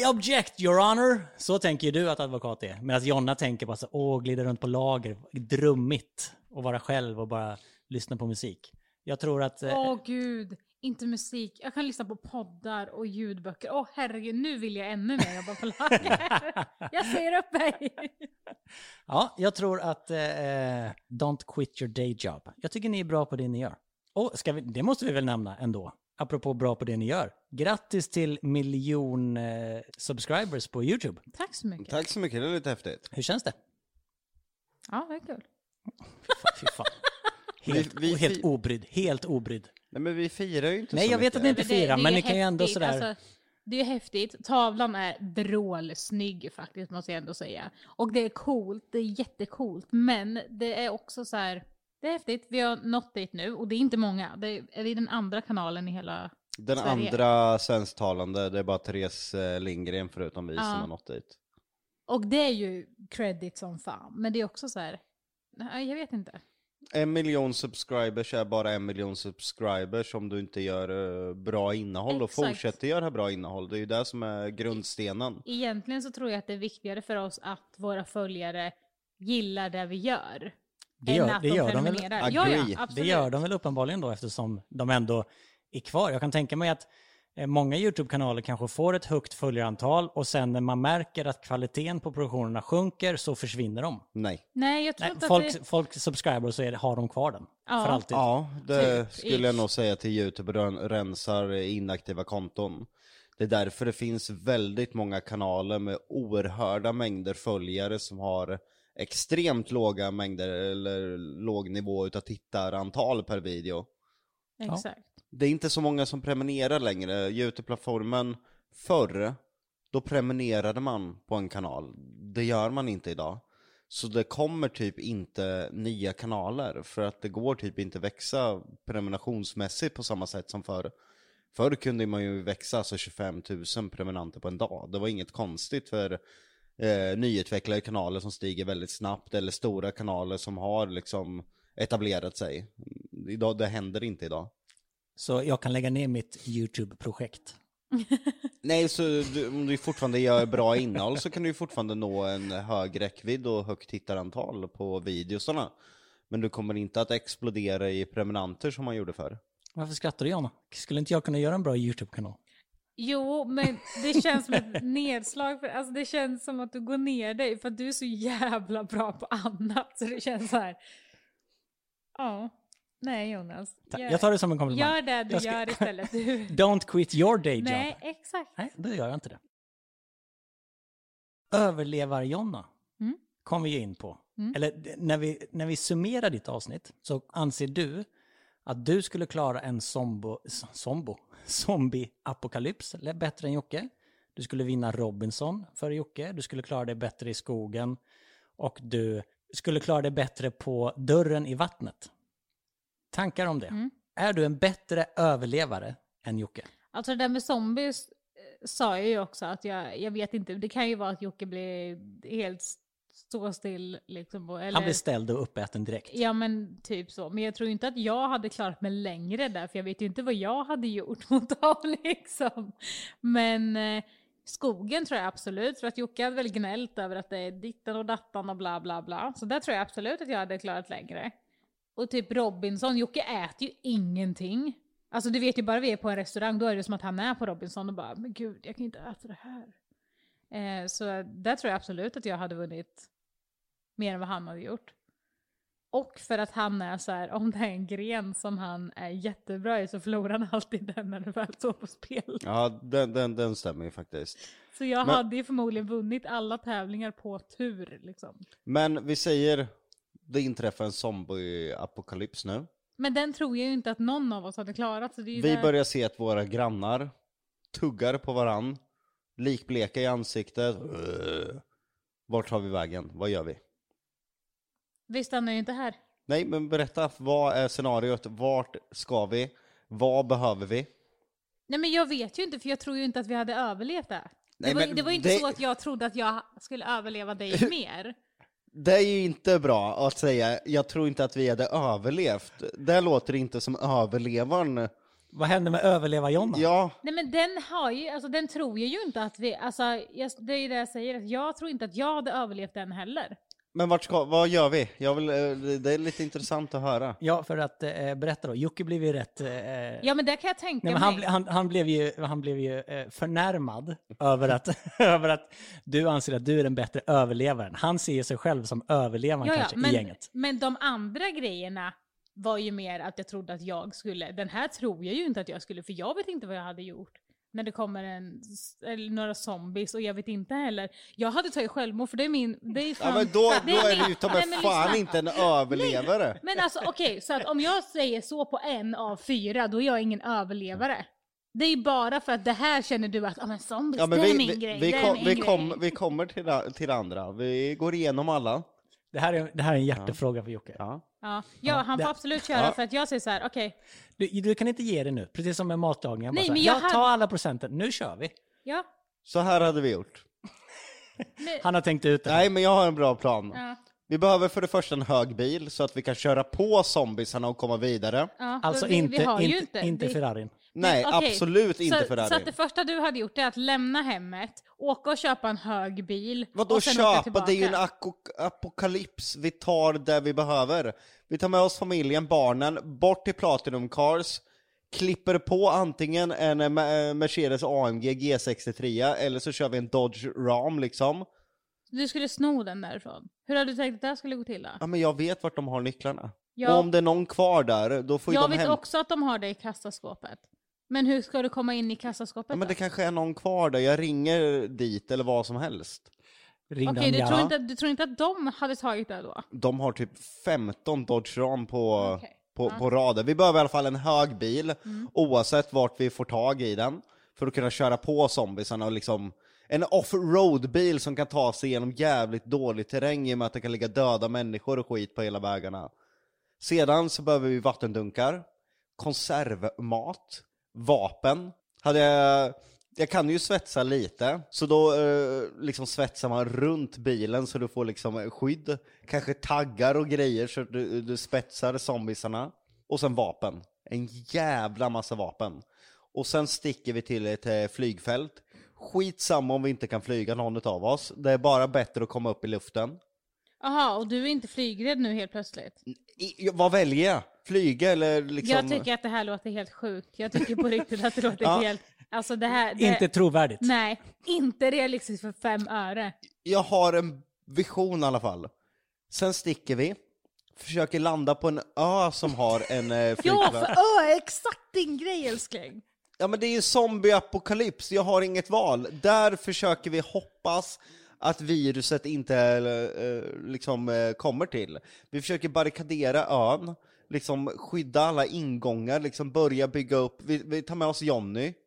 I object your honor! Så tänker ju du att advokat är. Medan Jonna tänker bara så, åh, glida runt på lager, drummigt och vara själv och bara lyssna på musik. Jag tror att... eh, Åh gud, inte musik. Jag kan lyssna på poddar och ljudböcker. Åh herregud, nu vill jag ännu mer jobba på lager. jag säger upp mig. Ja, jag tror att eh, Don't quit your day job. Jag tycker ni är bra på det ni gör. Och ska vi, det måste vi väl nämna ändå, apropå bra på det ni gör. Grattis till miljon eh, subscribers på YouTube. Tack så mycket. Tack så mycket, det är lite häftigt. Hur känns det? Ja, det är kul. Fy fan. Helt, Vi- vi- helt obrydd, helt obrydd. Nej men vi firar ju inte Nej, så jag vet mycket. att ni inte det- firar, det men är ni kan ju ändå häftigt, sådär... alltså, det är häftigt. Tavlan är vrålsnygg faktiskt, måste jag ändå säga. Och det är coolt, det är jättecoolt. Men det är också så här, det är häftigt. Vi har nått dit nu och det är inte många. Det är, är vi den andra kanalen i hela Den Sverige. andra svensktalande, det är bara Therese eh, Lindgren förutom vi Ja. som har nått dit. Och det är ju credit som fan. Men det är också så här, nej, jag vet inte. En miljon subscribers är bara en miljon subscribers om du inte gör eh, bra innehåll och Exakt. fortsätter göra bra innehåll. Det är ju det som är grundstenen. Egentligen så tror jag att det är viktigare för oss att våra följare gillar det vi gör. Det än gör- att det de gör de väl? Ja, ja. Det gör de väl uppenbarligen då eftersom de ändå är kvar. Jag kan tänka mig att många YouTube-kanaler kanske får ett högt följarantal och sen när man märker att kvaliteten på produktionerna sjunker så försvinner de. Nej. Nej, jag tror Nej, inte folk, att det... folk subscriber och så är har de kvar den. Ja. För alltid. Ja, det Typ, skulle jag nog säga till YouTube ren- rensar inaktiva konton. Det är därför det finns väldigt många kanaler med oerhörda mängder följare som har extremt låga mängder eller låg nivå utav tittarantal per video. Exakt. Det är inte så många som prenumererar längre. Youtube-plattformen förr, då prenumererade man på en kanal. Det gör man inte idag. Så det kommer typ inte nya kanaler för att det går typ inte växa prenumerationsmässigt på samma sätt som förr. Förr kunde man ju växa alltså 25 000 prenumeranter på en dag. Det var inget konstigt för eh, nyutvecklade kanaler som stiger väldigt snabbt eller stora kanaler som har liksom etablerat sig. Idag, det händer inte idag. Så jag kan lägga ner mitt YouTube-projekt. Nej, så du, om du fortfarande gör bra innehåll så kan du fortfarande nå en hög räckvidd och högt tittarantal på videosarna. Men du kommer inte att explodera i prenumeranter som man gjorde förr. Varför skrattar du Jonna? Skulle inte jag kunna göra en bra YouTube-kanal? Jo, men det känns som ett nedslag. För, alltså det känns som att du går ner dig för att du är så jävla bra på annat. Så det känns så här. Ja. Nej Jonas. Gör, Jag tar det som en komplimang. gör det du ska- gör istället. Du. Don't quit your day job. Nej, exakt. Nej, då gör jag inte det. Överlevar-Jonna Mm. kom vi ju in på. Mm. Eller när vi, när vi summerar ditt avsnitt så anser du att du skulle klara en zombo, s- zombo, zombie-apokalyps bättre än Jocke. Du skulle vinna Robinson före Jocke. Du skulle klara dig bättre i skogen. Och du skulle klara dig bättre på dörren i vattnet. Tankar om det? Mm. Är du en bättre överlevare än Jocke? Alltså det där med zombies eh, sa jag ju också att jag, jag vet inte. Det kan ju vara att Jocke blir helt stå still liksom. Eller, Han blir ställd och uppäten direkt. Ja men typ så. Men jag tror inte att jag hade klarat mig längre där, för jag vet ju inte vad jag hade gjort mot dem liksom. Men eh, skogen tror jag absolut, för att Jocke hade väl gnällt över att det är ditten och dattan och bla bla bla. Så där tror jag absolut att jag hade klarat längre. Och typ Robinson, Jocke äter ju ingenting. Alltså du vet ju bara vi är på en restaurang, då är det som att han är på Robinson och bara, men gud jag kan inte äta det här. Eh, så där tror jag absolut att jag hade vunnit mer än vad han hade gjort. Och för att han är så här, om det är en gren som han är jättebra i så förlorar han alltid den när det väl står på spel. Ja, den, den, den stämmer ju faktiskt. Så jag Men- hade ju förmodligen vunnit alla tävlingar på tur liksom. Men vi säger, det inträffar en zombie-apokalyps nu. Men den tror jag ju inte att någon av oss hade klarat. Så det är ju Vi där- börjar se att våra grannar tuggar på varann, likbleka i ansiktet. Vart tar vi vägen? Vad gör vi? Vi stannar ju inte här. Nej, men berätta, vad är scenariot? Vart ska vi? Vad behöver vi? Nej men jag vet ju inte för jag tror ju inte att vi hade överlevt det. Nej, det, var, men det var ju inte det- så att jag trodde att jag skulle överleva dig mer. Det är ju inte bra att säga, jag tror inte att vi hade överlevt. Det låter inte som överlevaren. Vad hände med överleva-Jonna? Ja, Nej men den har ju, alltså den tror jag ju inte att vi, alltså jag, det är ju det jag säger, att jag tror inte att jag hade överlevt den heller. Men vart ska, vad gör vi? Jag vill, eh, det är lite intressant att höra. Ja, för att eh, berätta då. Jocke blev ju rätt... Eh, Ja men det kan jag tänka Nej, men mig. han, ble- han, han blev ju, han blev ju eh, förnärmad över att, över att du anser att du är den bättre överlevaren. Han ser sig själv som överlevaren ja, ja, kanske i men, gänget. men de andra grejerna var ju mer att jag trodde att jag skulle, den här tror jag ju inte att jag skulle, för jag vet inte vad jag hade gjort. När det kommer en, eller några zombies och jag vet inte heller. Jag hade tagit självmord för det är min, det är Ja fan, men då, det då är min- det ju ta Nej, mig fan inte en överlevare. Men alltså okej, så att om jag säger så på en av fyra, då är jag ingen överlevare. Det är bara för att det här känner du att, ah, men zombies, Ja, men det är min vi, grej, vi, det är kom, min vi, grej. kom, vi kommer till, det- till andra. Vi går igenom alla. Det här är, det här är en hjärtefråga för Jocke. Ja. Ja, ja han får det- absolut köra Ja. för att jag säger så här, okej, Du, du kan inte ge det nu, precis som med matlagningen. Bara Nej, så här, men jag ja, hade- ta alla procenten, nu kör vi. ja. Så här hade vi gjort. Men, Han har tänkt ut det. Nej men jag har en bra plan. ja, Vi behöver för det första en hög bil så att vi kan köra på zombiesarna och komma vidare. ja, Alltså vi, inte, vi har ju inte, inte vi- Ferrarin. Nej, Men, okej, absolut inte så, Ferrari. Så det första du hade gjort är att lämna hemmet, åka och köpa en hög bil. Vadå köpa? Det är ju en apokalyps. Vi tar det vi behöver. Vi tar med oss familjen, barnen, bort till Platinum Cars, klipper på antingen en eh, Mercedes AMG G63 eller så kör vi en Dodge Ram liksom. Du skulle sno den därifrån. Hur hade du tänkt att det här skulle gå till då? Ja men jag vet vart de har nycklarna. Ja. Och om det är någon kvar där, då får ju Jag de vet hem... också att de har det i kassaskåpet. Men hur ska du komma in i kassaskåpet Ja, men då? det kanske är någon kvar där, jag ringer dit eller vad som helst. Ringde Okej, han du, tror inte, du tror inte att de hade tagit det då? De har typ 15 Dodge Ram på, Okej. på, Ja. Mm. på raden. Vi behöver i alla fall en hög bil, oavsett vart vi får tag i den, för att kunna köra på zombiesarna och liksom en off-road-bil som kan ta sig igenom jävligt dålig terräng i och med att det kan ligga döda människor och skit på hela vägarna. Sedan så behöver vi vattendunkar, konservmat, vapen. Hade jag, jag kan ju svetsa lite, så då eh, liksom svetsar man runt bilen så du får liksom skydd. Kanske taggar och grejer så du, du spetsar zombiesarna. Och sen vapen. En jävla massa vapen. Och sen sticker vi till ett eh, flygfält. Skitsamma om vi inte kan flyga någon av oss. Det är bara bättre att komma upp i luften. Jaha, och du är inte flygrädd nu helt plötsligt? I, vad väljer jag? Flyga eller liksom... Jag tycker att det här låter helt sjukt. Jag tycker på riktigt att det låter Ja. helt... Alltså det här... Det, Inte trovärdigt. Nej, inte realistiskt för fem öre. jag har en vision i alla fall. Sen sticker vi, försöker landa på en ö som har en eh, Ja, flygplats. för ö är exakt din grej älskling. Ja men det är ju zombie-apokalyps, jag har inget val. Där försöker vi hoppas att viruset inte eh, liksom eh, kommer till. Vi försöker barrikadera ön, liksom skydda alla ingångar, liksom börja bygga upp, vi, vi tar med oss Jonny.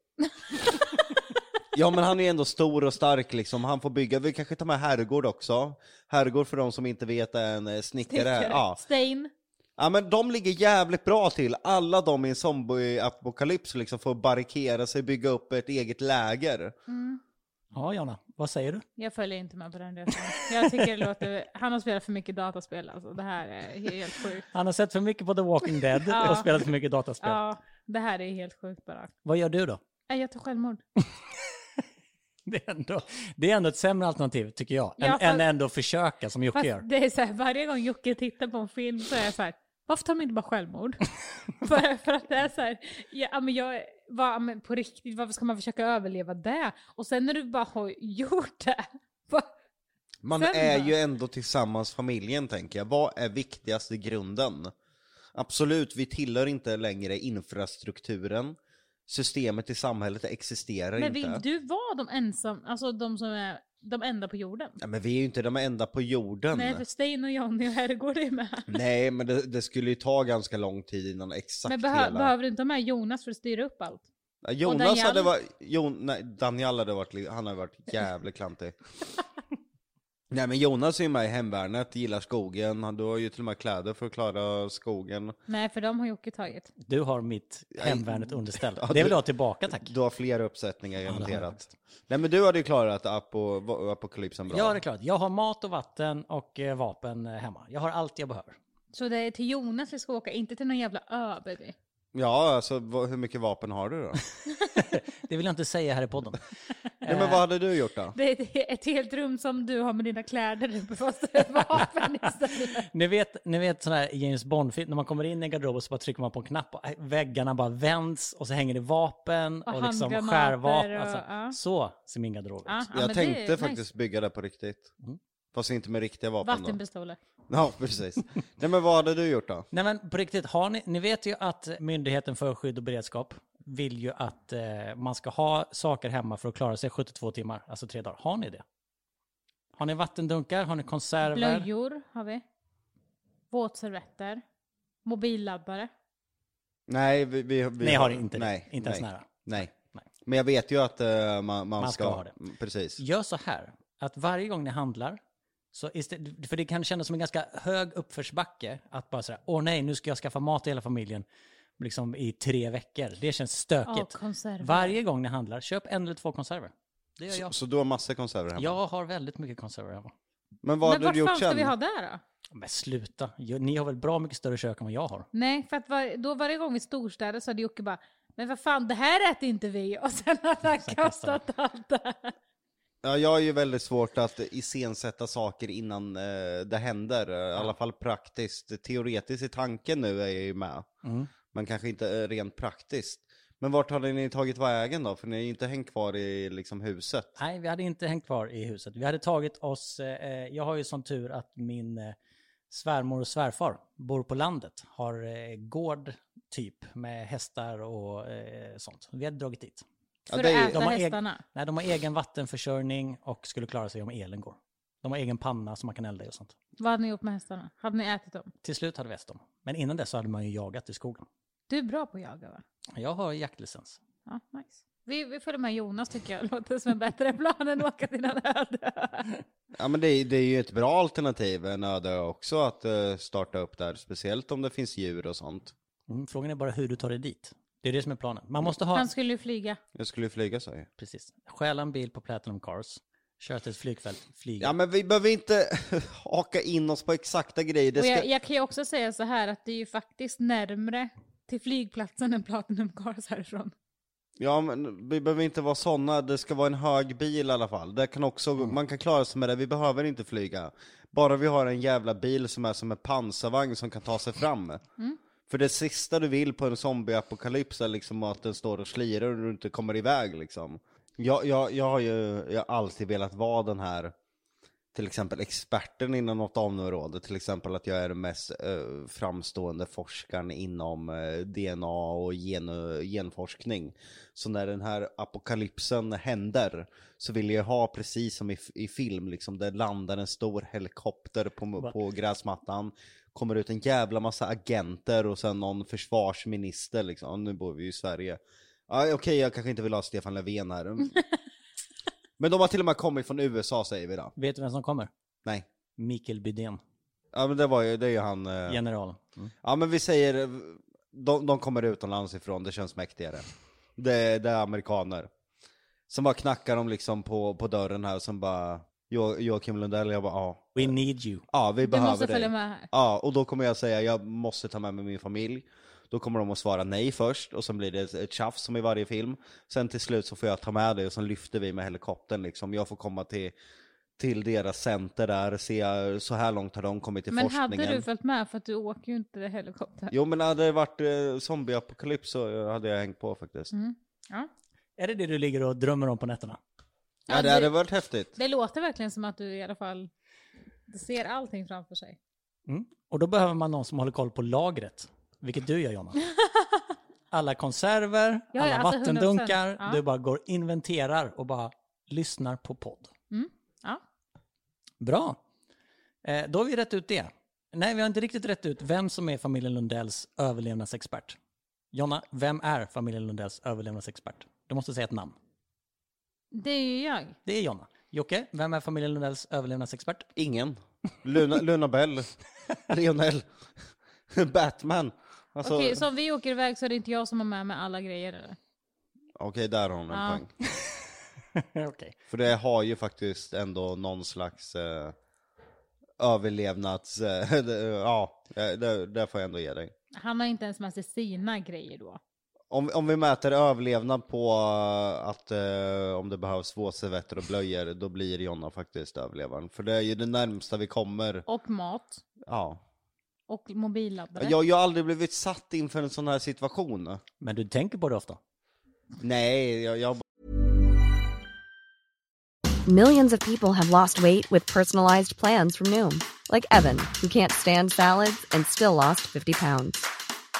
Ja men han är ändå stor och stark liksom, han får bygga, vi kanske tar med Herrgård också. Herrgård för de som inte vet är en eh, snickare. Ja. Stein. Ja men de ligger jävligt bra till, alla de i en zombie-apokalyps liksom får barrikera sig, bygga upp ett eget läger. Ja, Jonna, vad säger du? Jag följer inte med på den resan. Jag tycker det låter... Han har spelat för mycket dataspel alltså. Det här är helt sjukt. Han har sett för mycket på The Walking Dead Ja. och spelat för mycket dataspel. Ja, det här är helt sjukt bara. Vad gör du då? Nej, Jag tar självmord. Det är, ändå, det är ändå ett sämre alternativ, tycker jag, Ja, än, fast- än ändå försöka som Jocke gör. det är så här, varje gång Jocke tittar på en film så är jag så här, varför tar man inte bara självmord? för, för att det är så här, ja, men jag, vad, men på riktigt, varför ska man försöka överleva det? Och sen när du bara har gjort det, vad, Man Sen är då? ju ändå tillsammans familjen tänker jag. Vad är viktigast i grunden? Absolut, vi tillhör inte längre infrastrukturen. Systemet i samhället existerar Men inte. vill du vara de ensam, alltså de som är de enda på jorden? Ja, men vi är ju inte de enda på jorden. Nej, för Stein och Johnny och Herrgård är med. Nej, men det, det skulle ju ta ganska lång tid innan exakt Men behö- hela... behöver du inte ha med Jonas för att styra upp allt? Ja, Jonas hade varit... Jon, nej, Daniel hade varit... Han har varit jävligt klantig. nej men Jonas är ju med i hemvärnet, gillar skogen. Du har ju till och med kläder för att klara skogen. Nej, för de har Jocke tagit. Du har mitt hemvärnet underställt. Ja, det vill du- jag ha tillbaka tack. Du har fler uppsättningar jag garanterat. Nej men du hade ju klarat apo, apokalypsen bra. Ja, det är klart. Jag har mat och vatten och eh, vapen eh, hemma. Jag har allt jag behöver. Så det är till Jonas vi ska åka, inte till någon jävla ö, baby. Ja, alltså vad, hur mycket vapen har du då? Det vill jag inte säga här i podden. Nej men vad hade du gjort då? Det är ett- ett helt rum som du har med dina kläder, fast det är vapen istället. Ni vet, ni vet sån här James Bond-film, när man kommer in i en garderob och så bara trycker man på en knapp och äh, väggarna bara vänds och så hänger det vapen och, Och liksom handgranater skärvapen. och- Alltså, ja. Så ser min garderob ut. Ja, ja, jag men tänkte det är faktiskt nice. bygga det på riktigt. Mm. Fast inte med riktiga vapen då. Vattenpistoler. Ja, precis. Nej men vad hade du gjort då? Nej men på riktigt, har ni, ni vet ju att Myndigheten för skydd och beredskap vill ju att eh, man ska ha saker hemma för att klara sig 72 timmar, alltså tre dagar. Har ni det? Har ni vattendunkar? Har ni konserver? Blöjor har vi. Våtservetter. Mobilladdare. Nej, vi, vi, vi Ni har inte det? nej, Inte ens nej, nära? Nej. Nej. Men jag vet ju att eh, man, man, Man ska, ska ha det. Precis. Gör så här, att varje gång ni handlar, så istället, för det kan kännas som en ganska hög uppförsbacke att bara säga, åh nej, nu ska jag skaffa mat till hela familjen liksom i tre veckor. Det känns Ja, stökigt. konserver. Varje gång ni handlar, köp en eller två konserver. Det gör Så, jag. så du har massa konserver hemma? Jag har väldigt mycket konserver hemma. Men vad Men hade du gjort fan ska sen? vi ha där då? Men sluta, ni har väl bra mycket större kök än vad jag har? Nej, för att var, då varje gång vi storstäder så hade Jocke bara men vad fan, det här äter inte vi. Och sen hade Sen han. kastat allt det här. Ja, jag har ju väldigt svårt att iscensätta saker innan eh, det händer. eh, I alla fall praktiskt. Teoretiskt i tanken nu är jag ju med. Mm. Men kanske inte eh, rent praktiskt. Men vart hade ni tagit vägen då? För ni har ju inte hängt kvar i liksom huset. Nej, vi hade inte hängt kvar i huset. Vi hade tagit oss, eh, jag har ju sån tur att min eh, svärmor och svärfar bor på landet. Har eh, gård typ med hästar och eh, sånt. Vi hade dragit dit. Ja, För det är att äta de hästarna. Nej, de har egen vattenförsörjning och skulle klara sig om elen går. De har egen panna som man kan elda i och sånt. Vad hade ni gjort med hästarna? Hade ni ätit dem? Till slut hade vi ätit dem. Men innan dess så hade man ju jagat i skogen. Du är bra på att jaga va? Jag har jaktlicens. Ja, nice. Vi, vi följer med Jonas tycker jag. Låter som en bättre plan än att åka till en öde. Ja men det är, det är ju ett bra alternativ, en öde också, att eh, starta upp där. Speciellt om det finns djur och sånt. Mm, frågan är bara hur du tar dig dit. Det är det som är planen. Man måste ha... Han skulle ju flyga. Jag skulle ju flyga så här. Precis. Stjäla en bil på Platinum Cars. Köra till ett flygfält. Flyga. Ja men vi behöver inte haka in oss på exakta grejer. Det Och ska... jag, jag kan ju också säga så här att det är ju faktiskt närmre till flygplatsen än Platinum Cars härifrån. Ja men vi behöver inte vara sådana, det ska vara en hög bil i alla fall. Det kan också, man kan klara sig med det, vi behöver inte flyga. Bara vi har en jävla bil som är som en pansarvagn som kan ta sig fram. För det sista du vill på en zombieapokalyps är liksom att den står och slirar och du inte kommer iväg liksom. Jag, jag, jag har ju jag har alltid velat vara den här till exempel experten inom något område, till exempel att jag är den mest eh, framstående forskaren inom eh, DNA och gen, genforskning. Så när den här apokalypsen händer så vill jag ha precis som i, i film, liksom, det landar en stor helikopter på, på gräsmattan, kommer ut en jävla massa agenter och sen någon försvarsminister liksom, Ja, nu bor vi ju i Sverige. Ja, Okej, jag kanske inte vill ha Stefan Löfven här. Men de har till och med kommit från USA säger vi då. Vet du vem som kommer? Nej. Mikael Bydén. Ja men det var ju, det är ju han. eh, General. Ja men vi säger, de, de kommer utomlands ifrån, det känns mäktigare. Det, det är amerikaner. Som bara knackar de liksom på, på dörren här som bara, jo, Joakim Lundell, jag bara ja. We need you. Ja vi Du behöver måste dig. följa med här. Ja, och då kommer jag säga jag måste ta med mig min familj. Då kommer de att svara nej först, och sen blir det ett- tjafs som i varje film. Sen till slut så får jag ta med dig och sen lyfter vi med helikoptern liksom. Jag får komma till, till deras center där, se så här långt har de kommit till Men forskningen. hade du följt med för att du åker ju inte helikopter. Jo men hade det varit eh, zombieapokalyps så hade jag hängt på faktiskt. Mm. Ja. Är det det du ligger och drömmer om på nätterna? Ja, det hade varit häftigt. Det låter verkligen som att du i alla fall ser allting framför sig. Mm. Och då behöver man någon som håller koll på lagret, vilket du gör Jonna. Alla konserver, ja, alla alltså 100%. vattendunkar, Ja. du bara går inventerar och bara lyssnar på podd. Ja. Bra. Eh, då har vi rätt ut det. Nej, vi har inte riktigt rätt ut vem som är familjen Lundells överlevnadsexpert. Jonna, vem är familjen Lundells överlevnadsexpert? Du måste säga ett namn. Det är ju jag. Det är Jonna. Jocke, vem är familjen Lundells överlevnadsexpert? Ingen. Luna, Luna Bell. Lionel. Batman. Alltså, Okej, Okej, så om vi åker iväg så är det inte jag som har med mig alla grejer eller? där har hon en Ja. poäng. Okej. För det har ju faktiskt ändå någon slags eh, överlevnads... Eh, det- ja, det, det får jag ändå ge dig. Han har inte ens med sig sina grejer då. Om, om vi mäter överlevnad på eh, att eh, om det behövs våtservetter och blöjor, då blir Jonna faktiskt överlevaren. För det är ju det närmsta vi kommer. Och mat. Ja. Och mobilladdare. Jag, jag har aldrig blivit satt inför en sån här situation. Men du tänker på det ofta? Nej, jag, jag Millions of people have lost weight with personalized plans from Noom, like Evan, who can't stand salads and still lost 50 pounds.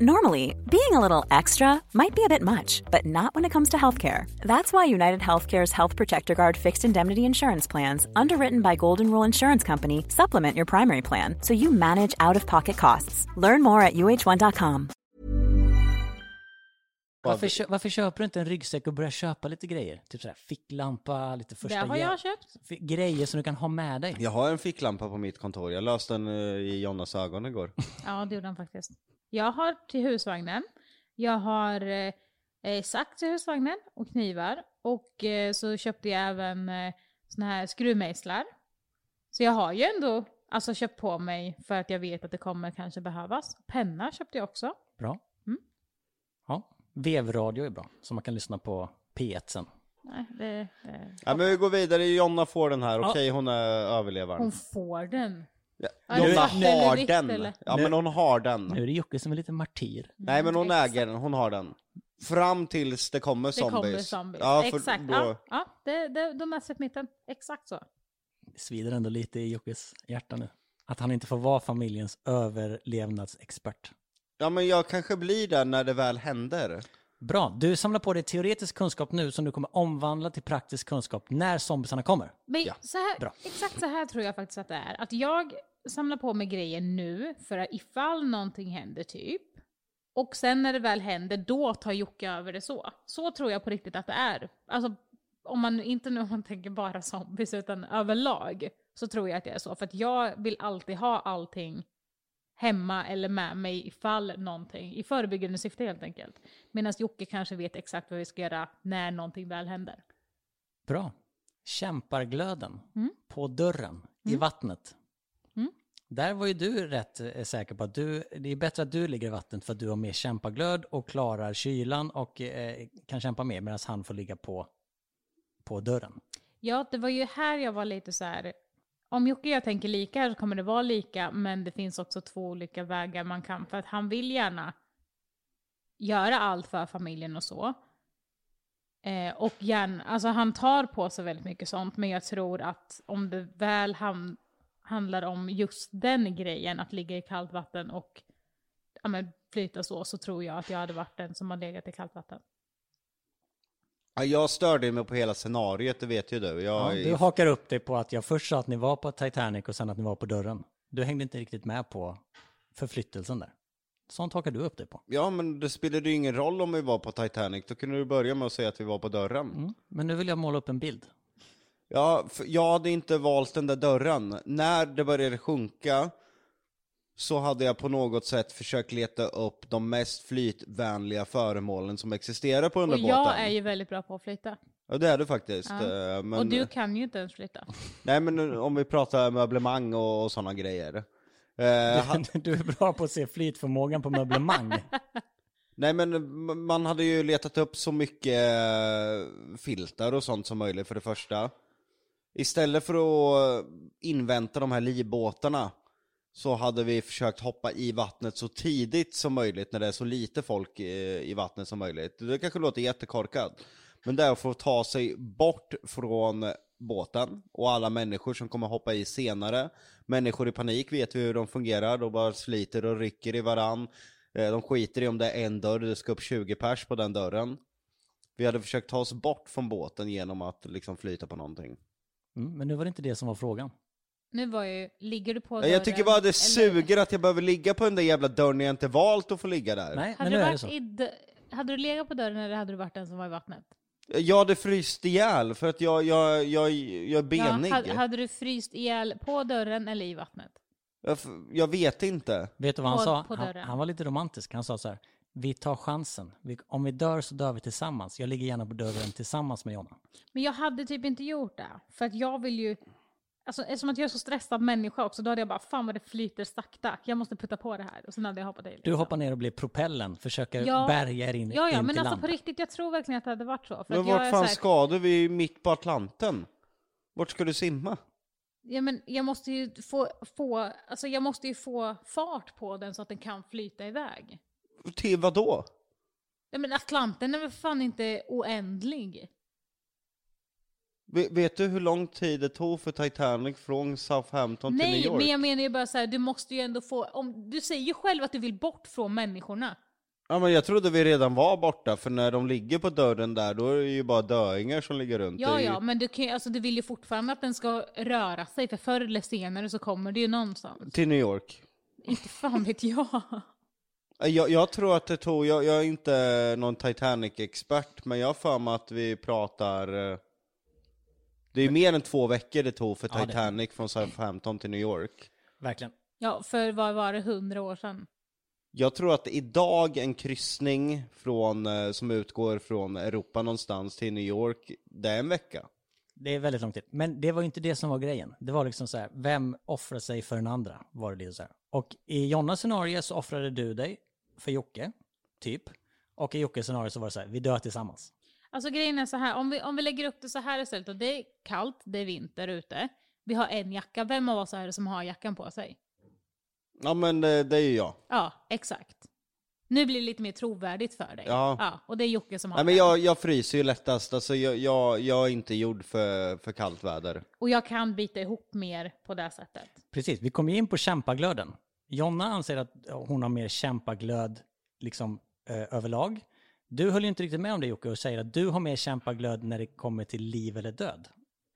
Normally, being a little extra might be a bit much, but not when it comes to healthcare. That's why United Healthcare's Health Protector Guard fixed indemnity insurance plans, underwritten by Golden Rule Insurance Company, supplement your primary plan so you manage out of pocket costs. Learn more at uh1.com. Varför, kö- varför köper du inte en ryggsäck och börjar köpa lite grejer? Typ sådär ficklampa, lite första det har jag köpt. Grejer som du kan ha med dig. Jag har en ficklampa på mitt kontor, jag löste den eh, i Jonas ögon igår. Ja, det gjorde han faktiskt. Jag har till husvagnen. Jag har eh, eh, sax till husvagnen och knivar. Och eh, så köpte jag även eh, såna här skruvmejslar. Så jag har ju ändå alltså, köpt på mig för att jag vet att det kommer kanske behövas. Penna köpte jag också. Bra. Mm. Ja. Vevradio är bra, så man kan lyssna på P1 sen. Nej, det, det, Ja men vi går vidare, Jonna får den här, Ja. okej hon är överlevaren. hon får den. Ja. Jonna har vitt, den! eller? Ja men hon har den. Nu är det Jocke som är lite martyr. Nej men hon exakt. äger den, hon har den. Fram tills det kommer Det zombies. kommer zombies. Ja, för Exakt. Då, Ja, ja det, det, de är sett mitten. Exakt så. Det svider ändå lite i Jockes hjärta nu. Att han inte får vara familjens överlevnadsexpert. Ja men jag kanske blir där när det väl händer. Bra, du samlar på dig teoretisk kunskap nu som du kommer omvandla till praktisk kunskap när zombisarna kommer. Men Ja, så här, bra. exakt så här tror jag faktiskt att det är. Att jag samlar på mig grejer nu för att ifall någonting händer typ. Och sen när det väl händer, då tar Jocke över det så. Så tror jag på riktigt att det är. Alltså, om man inte nu om man tänker bara zombies, utan överlag. Så tror jag att det är så. För att jag vill alltid ha allting hemma eller med mig ifall någonting, i förebyggande syfte helt enkelt. Medan Jocke kanske vet exakt vad vi ska göra när någonting väl händer. Bra. Kämparglöden Mm. på dörren i vattnet. Mm. Där var ju du rätt eh, säker på att du, det är bättre att du ligger i vattnet för att du har mer kämpaglöd och klarar kylan och eh, kan kämpa mer medan han får ligga på, på dörren. Ja, det var ju här jag var lite så här. Om Jocke och jag tänker lika här så kommer det vara lika, men det finns också två olika vägar man kan. För att han vill gärna göra allt för familjen och så. Eh, och gärna, alltså han tar på sig väldigt mycket sånt, men jag tror att om det väl ham- handlar om just den grejen, att ligga i kallt vatten och ja, men, flyta så, så tror jag att jag hade varit den som har legat i kallt vatten. Ja, jag störde mig på hela scenariet, det vet ju du. Ja, Jag, du hakar upp dig på att jag först sa att ni var på Titanic och sen att ni var på dörren. Du hängde inte riktigt med på förflyttelsen där. Sånt hakar du upp dig på. ja men det spelade ju ingen roll om vi var på Titanic, då kunde du börja med att säga att vi var på dörren. Mm. Men nu vill jag måla upp en bild. Ja, jag hade inte valt den där dörren. När det började sjunka så hade jag på något sätt försökt leta upp de mest flytvänliga föremålen som existerar på Och underbåten. jag är ju väldigt bra på att flyta. Ja det är du faktiskt. Ja. eh, Men... Och du kan ju inte ens flytta. Nej men om vi pratar möblemang och, och sådana grejer. Eh, Du är bra på att se flytförmågan på möblemang. Nej men m- man hade ju letat upp så mycket eh, filtar och sånt som möjligt för det första. Istället för att invänta de här livbåtarna så hade vi försökt hoppa i vattnet så tidigt som möjligt när det är så lite folk eh, i vattnet som möjligt. Det kanske låter jättekorkat. Men det är att få ta sig bort från båten och alla människor som kommer hoppa i senare. Människor i panik vet vi hur de fungerar, de bara sliter och rycker i varann. Eh, de skiter i om det är en dörr, det ska upp 20 pers på den dörren. Vi hade försökt ta oss bort från båten genom att liksom flyta på någonting. Mm, men nu var det inte det som var frågan. Nu var ju, ligger du på dörren? Jag tycker bara det eller- suger att jag behöver ligga på den där jävla dörren när jag inte valt att få ligga där. Nej, Hade men du, nu är det varit så. i dö- hade du legat på dörren eller hade du varit den som var i vattnet? Jag hade fryst ihjäl för att jag, jag, jag, jag är benig. Ja, hade, hade du fryst ihjäl på dörren eller i vattnet? Jag, f- jag vet inte. Vet du vad han På- sa? på han, dörren. han var lite romantisk. Han sa så här. Vi tar chansen. Vi, om vi dör så dör vi tillsammans. Jag ligger gärna på dörren tillsammans med Jonna. Men jag hade typ inte gjort det. För att jag vill ju... Alltså eftersom att jag är så stressad människa också, då hade jag bara fan vad det flyter sakta. Jag måste putta på det här. Och sen hade jag hoppat i. Du liksom. hoppar ner och blir propellen, försöker Ja. bärga er in, Ja, ja, in men till alltså land. på riktigt, jag tror verkligen att det hade varit så. För Men vart fan här, ska du? Vi är ju mitt på Atlanten. Vart ska du simma? ja, men jag måste ju få, få, alltså jag måste ju få fart på den så att den kan flyta iväg. Till vad då? Ja, men Atlanten är väl fan inte oändlig? Ve- Vet du hur lång tid det tog för Titanic från Southampton till New Nej, York? men jag menar ju bara så här, du måste ju ändå få, om, du säger ju själv att du vill bort från människorna. Ja men jag trodde vi redan var borta, för när de ligger på dörren där, då är det ju bara döingar som ligger runt. Ja, ju- ja, men du, kan, alltså, du vill ju fortfarande att den ska röra sig, för förr eller senare så kommer det ju någonstans. Till New York. Inte fan vet jag. Jag, jag tror att det tog, jag, jag är inte någon Titanic-expert, men jag har för mig att vi pratar... Det är mer än två veckor det tog för Ja, det- Titanic från Southampton till New York. Verkligen. Ja, för vad var det, hundra år sedan? Jag tror att idag en kryssning från, eh, som utgår från Europa någonstans till New York, det är en vecka. Det är väldigt lång tid. Men det var ju inte det som var grejen. Det var liksom så här, vem offrar sig för den andra? Var det lite så här. Och i Jonnas scenario så offrade du dig för Jocke, typ. Och i Jockes scenario så var det så här, vi dör tillsammans. Alltså grejen är så här, om vi, om vi lägger upp det så här istället, och det är kallt, det är vinter ute. Vi har en jacka, vem av oss är det som har jackan på sig? Ja men eh, det är ju jag. Ja, exakt. Nu blir det lite mer trovärdigt för dig. Ja. och det är Jocke som har Nej men jag, jag fryser ju lättast, alltså jag, jag, jag är inte gjord för, för kallt väder. Och jag kan bita ihop mer på det sättet. Precis, vi kom ju in på kämpaglöden. Jonna anser att hon har mer kämpaglöd liksom eh, överlag. Du höll ju inte riktigt med om det Jocke och säger att du har mer kämpaglöd när det kommer till liv eller död.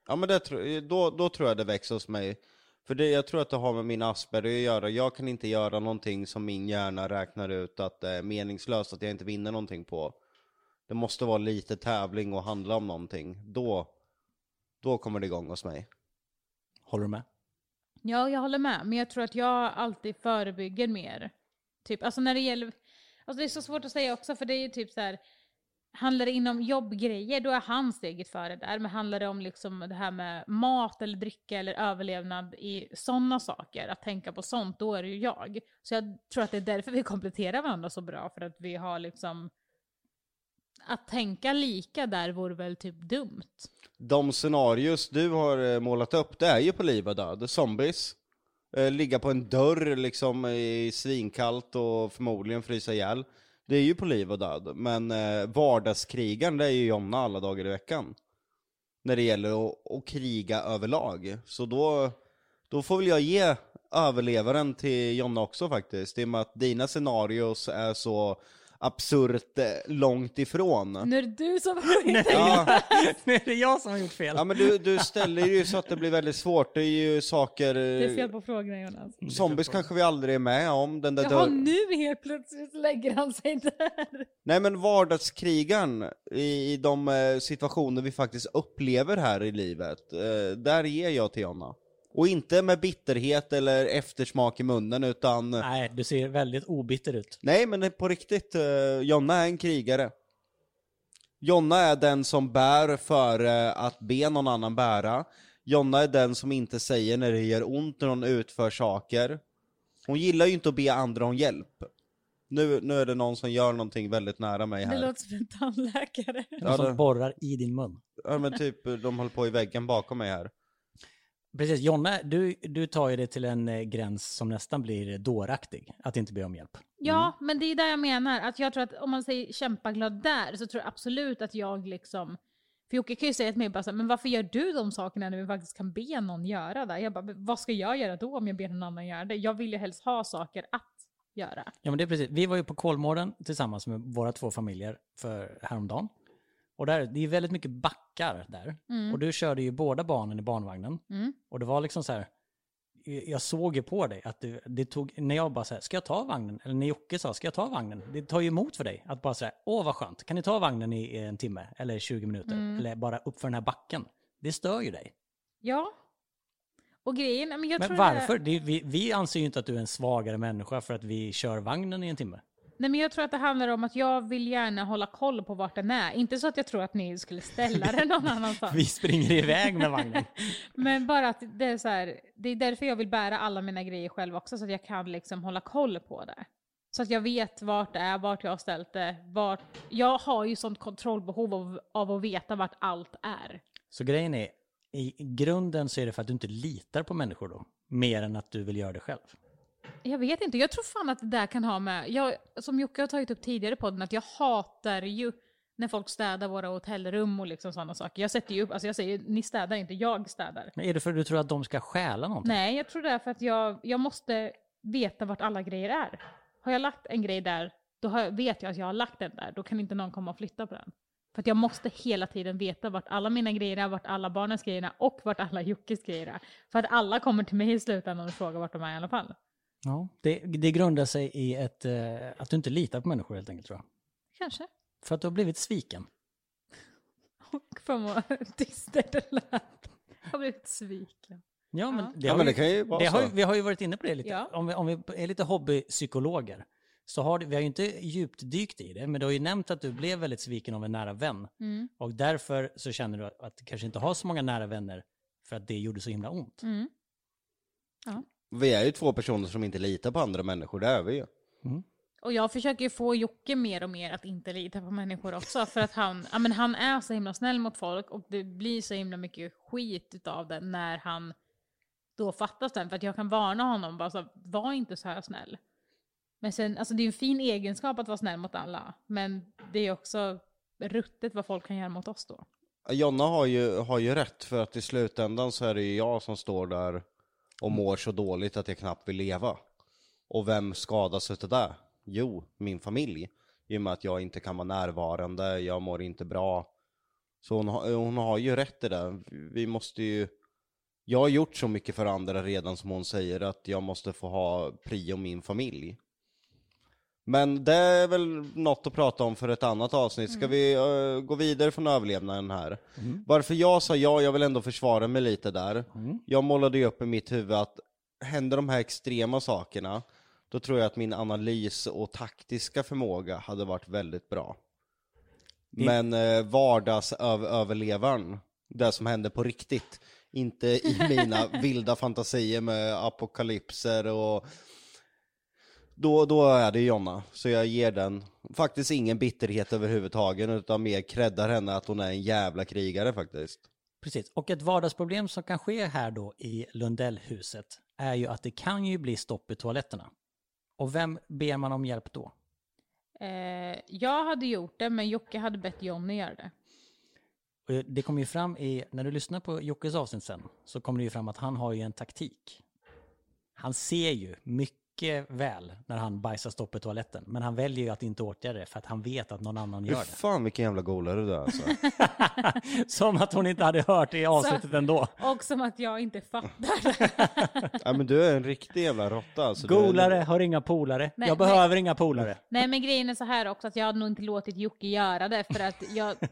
Ja men det, då, då tror jag det växer hos mig. För det, jag tror att det har med min Asperger att göra. Jag kan inte göra någonting som min hjärna räknar ut att det är meningslöst, att jag inte vinner någonting på. Det måste vara lite tävling och handla om någonting. Då, då kommer det igång hos mig. Håller du med? Ja, jag håller med. Men jag tror att jag alltid förebygger mer. Typ, alltså när det gäller... Alltså det är så svårt att säga också, för det är ju typ så här... Handlar det inom jobbgrejer, då är han steget före där. Men handlar det om liksom det här med mat eller dricka eller överlevnad i sådana saker, att tänka på sånt, då är det ju jag. Så jag tror att det är därför vi kompletterar varandra så bra, för att vi har liksom... Att tänka lika där vore väl typ dumt. De scenarios du har eh, målat upp, det är ju på liv och död. Zombies. Eh, ligga på en dörr liksom i svinkallt och förmodligen frysa ihjäl. Det är ju på liv och död. Men eh, vardagskrigaren, det är ju Jonna alla dagar i veckan. När det gäller att, att kriga överlag. Så då, då får väl jag ge överlevaren till Jonna också faktiskt. I och med att dina scenarios är så absurt eh, långt ifrån. Nu är det du som... Ja. nu är det jag som har gjort fel. Ja men du, du ställer ju så att det blir väldigt svårt, det är ju saker... Det är fel på frågorna Jonas. Zombies kanske vi aldrig är med om, den där Jaha, nu helt plötsligt lägger han sig där. Nej men vardagskrigaren i, i de eh, situationer vi faktiskt upplever här i livet, eh, där ger jag till Jonna. Och inte med bitterhet eller eftersmak i munnen utan... Nej, du ser väldigt obitter ut. Nej men på riktigt, eh, Jonna är en krigare. Jonna är den som bär för eh, att be någon annan bära. Jonna är den som inte säger när det gör ont när någon utför saker. Hon gillar ju inte att be andra om hjälp. Nu, nu är det någon som gör någonting väldigt nära mig Det här. låter som en tandläkare. Någon som det- borrar i din mun. Ja men typ, de håller på i väggen bakom mig här. Precis, Jonna, du, du tar ju det till en eh, gräns som nästan blir dåraktig. Att inte be om hjälp. Ja, men det är där jag menar. Att jag tror att om man säger kämpaglad där så tror jag absolut att jag liksom... För Jocke kan ju säga till mig bara så här, men varför gör du de sakerna när vi faktiskt kan be någon göra det? Jag bara, vad ska jag göra då om jag ber någon annan göra det? Jag vill ju helst ha saker att göra. Ja men det är precis, vi var ju på Kolmården tillsammans med våra två familjer för häromdagen. Och där, det är väldigt mycket backar där. Och du körde ju båda barnen i barnvagnen. Mm. Och det var liksom så här, jag såg ju på dig att det, det tog, när jag bara så här, ska jag ta vagnen? Eller när Jocke sa, ska jag ta vagnen? Det tar ju emot för dig att bara säga, åh vad skönt, kan ni ta vagnen i en timme? Eller 20 minuter? Eller bara upp för den här backen? Det stör ju dig. Ja. Och grejen, men jag Men tror varför? Det, vi, vi anser ju inte att du är en svagare människa för att vi kör vagnen i en timme. Nej men jag tror att det handlar om att jag vill gärna hålla koll på vart den är. Inte så att jag tror att ni skulle ställa den någon annanstans. Vi springer iväg med vagnen. Men bara att det är så här, det är därför jag vill bära alla mina grejer själv också, så att jag kan liksom hålla koll på det. Så att jag vet vart det är, vart jag har ställt det, vart... Jag har ju sånt kontrollbehov av, av att veta vart allt är. Så grejen är, i grunden så är det för att du inte litar på människor då. Mer än att du vill göra det själv. Jag vet inte, jag tror fan att det där kan ha med... Jag, som Jocke har tagit upp tidigare på podden, att jag hatar ju när folk städar våra hotellrum och liksom sådana saker. Jag sätter ju upp, alltså jag säger ni städar inte, jag städar. Men är det för att du tror att de ska stjäla någonting? Nej, jag tror det är för att jag, jag måste veta vart alla grejer är. Har jag lagt en grej där, då har vet jag att jag har lagt den där. Då kan inte någon komma och flytta på den. För att jag måste hela tiden veta vart alla mina grejer är, vart alla barnens grejer är och vart alla Jockes grejer är. För att alla kommer till mig i slutändan och frågar vart de är i alla fall. Ja, det, det grundar sig i ett, eh, att du inte litar på människor helt enkelt tror jag. Kanske. För att du har blivit sviken. Och fan vad dystert det lät. Jag har blivit sviken. Ja, men det, Ja, har men vi- det kan ju vara det har, så. ju- Vi har ju varit inne på det lite. Ja. Om, vi, om vi är lite hobbypsykologer. Så har det, vi har ju inte djupdykt i det, men du har ju nämnt att du blev väldigt sviken av en nära vän. Mm. Och därför så känner du att, att du kanske inte har så många nära vänner för att det gjorde så himla ont. Mm. Vi är ju två personer som inte litar på andra människor, det är vi ju. Och jag försöker ju få Jocke mer och mer att inte lita på människor också. För att han, ja, men han är så himla snäll mot folk och det blir så himla mycket skit utav det när han då fattar sen. För att jag kan varna honom bara så var inte så här snäll. Men sen, alltså det är ju en fin egenskap att vara snäll mot alla. Men det är också ruttet vad folk kan göra mot oss då. Jonna har ju, har ju rätt, för att i slutändan så är det ju jag som står där och mår så dåligt att jag knappt vill leva. Och vem skadas utav det? Jo, min familj. I och med att jag inte kan vara närvarande, jag mår inte bra. Så hon, har- hon har ju rätt i det. Vi måste ju... Jag har gjort så mycket för andra redan som hon säger, att jag måste få ha prio min familj. Men det är väl något att prata om för ett annat avsnitt. Ska vi eh, gå vidare från överlevnaden här? Varför jag sa ja, jag vill ändå försvara mig lite där. Jag målade ju upp i mitt huvud att händer de här extrema sakerna, då tror jag att min analys och taktiska förmåga hade varit väldigt bra. Men eh, vardagsöverlevaren, det som händer på riktigt, inte i mina vilda fantasier med apokalypser och då, då är det Jonna, så jag ger den faktiskt ingen bitterhet överhuvudtaget utan mer creddar henne att hon är en jävla krigare faktiskt. Precis, och ett vardagsproblem som kan ske här då i Lundellhuset är ju att det kan ju bli stopp i toaletterna. Och vem ber man om hjälp då? Eh, jag hade gjort det, men Jocke hade bett Jonny göra det. Och det kommer ju fram i, när du lyssnar på Jockes avsnitt sen, så kommer det ju fram att han har ju en taktik. Han ser ju mycket väl när han bajsar stopp i toaletten, men han väljer ju att inte åtgärda det för att han vet att någon annan gör det. fan vilken jävla golare du är alltså. Som att hon inte hade hört det i avsnittet ändå. Och som att jag inte fattar. Nej men du är en riktig jävla råtta alltså. Du är- Golare har inga polare. Nej, jag nej. behöver inga polare. Nej men grejen är så här också att jag hade nog inte låtit Jocke göra det för att jag...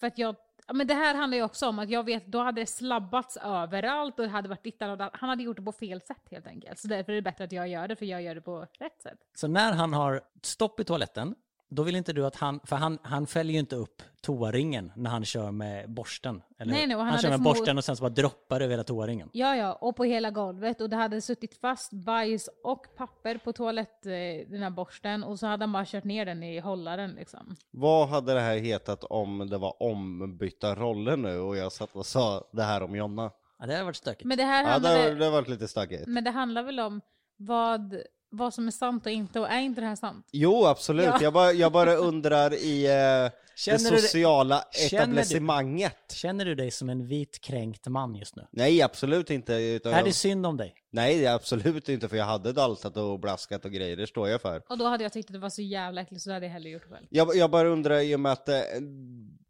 För att jag ja, men det här handlar ju också om att jag vet, då hade det slabbats överallt och det hade varit dittan och datt. Han hade gjort det på fel sätt helt enkelt. Så därför är det bättre att jag gör det, för jag gör det på rätt sätt. Så när han har stopp i toaletten då vill inte du att han, för han, han fäller ju inte upp toaringen när han kör med borsten. Eller Nej, nej, han han kör hade med borsten och sen så bara droppar det över hela toaringen. Ja, ja, och på hela golvet. Och det hade suttit fast bajs och papper på toalett, eh, den här borsten. Och så hade han bara kört ner den i hållaren liksom. Vad hade det här hetat om det var ombytta roller nu och jag satt och sa det här om Jonna? Ja, det har varit stökigt. Men det här Ja, det det varit lite stökigt. men det handlar väl om vad, vad som är sant och inte. Och är inte det här sant? Jo, absolut. Ja. Jag, bara, jag bara undrar i eh, det du det- sociala Känner du- etablissemanget. Känner du dig som en vit kränkt man just nu? Nej, absolut inte. Utan Är jag, det synd om dig? nej, absolut inte, för jag hade daltat och blaskat och grejer, det står jag för. Och då hade jag tyckt att det var så jävla äckligt så det hade jag hellre gjort själv. Jag, jag bara undrar, i och med att det,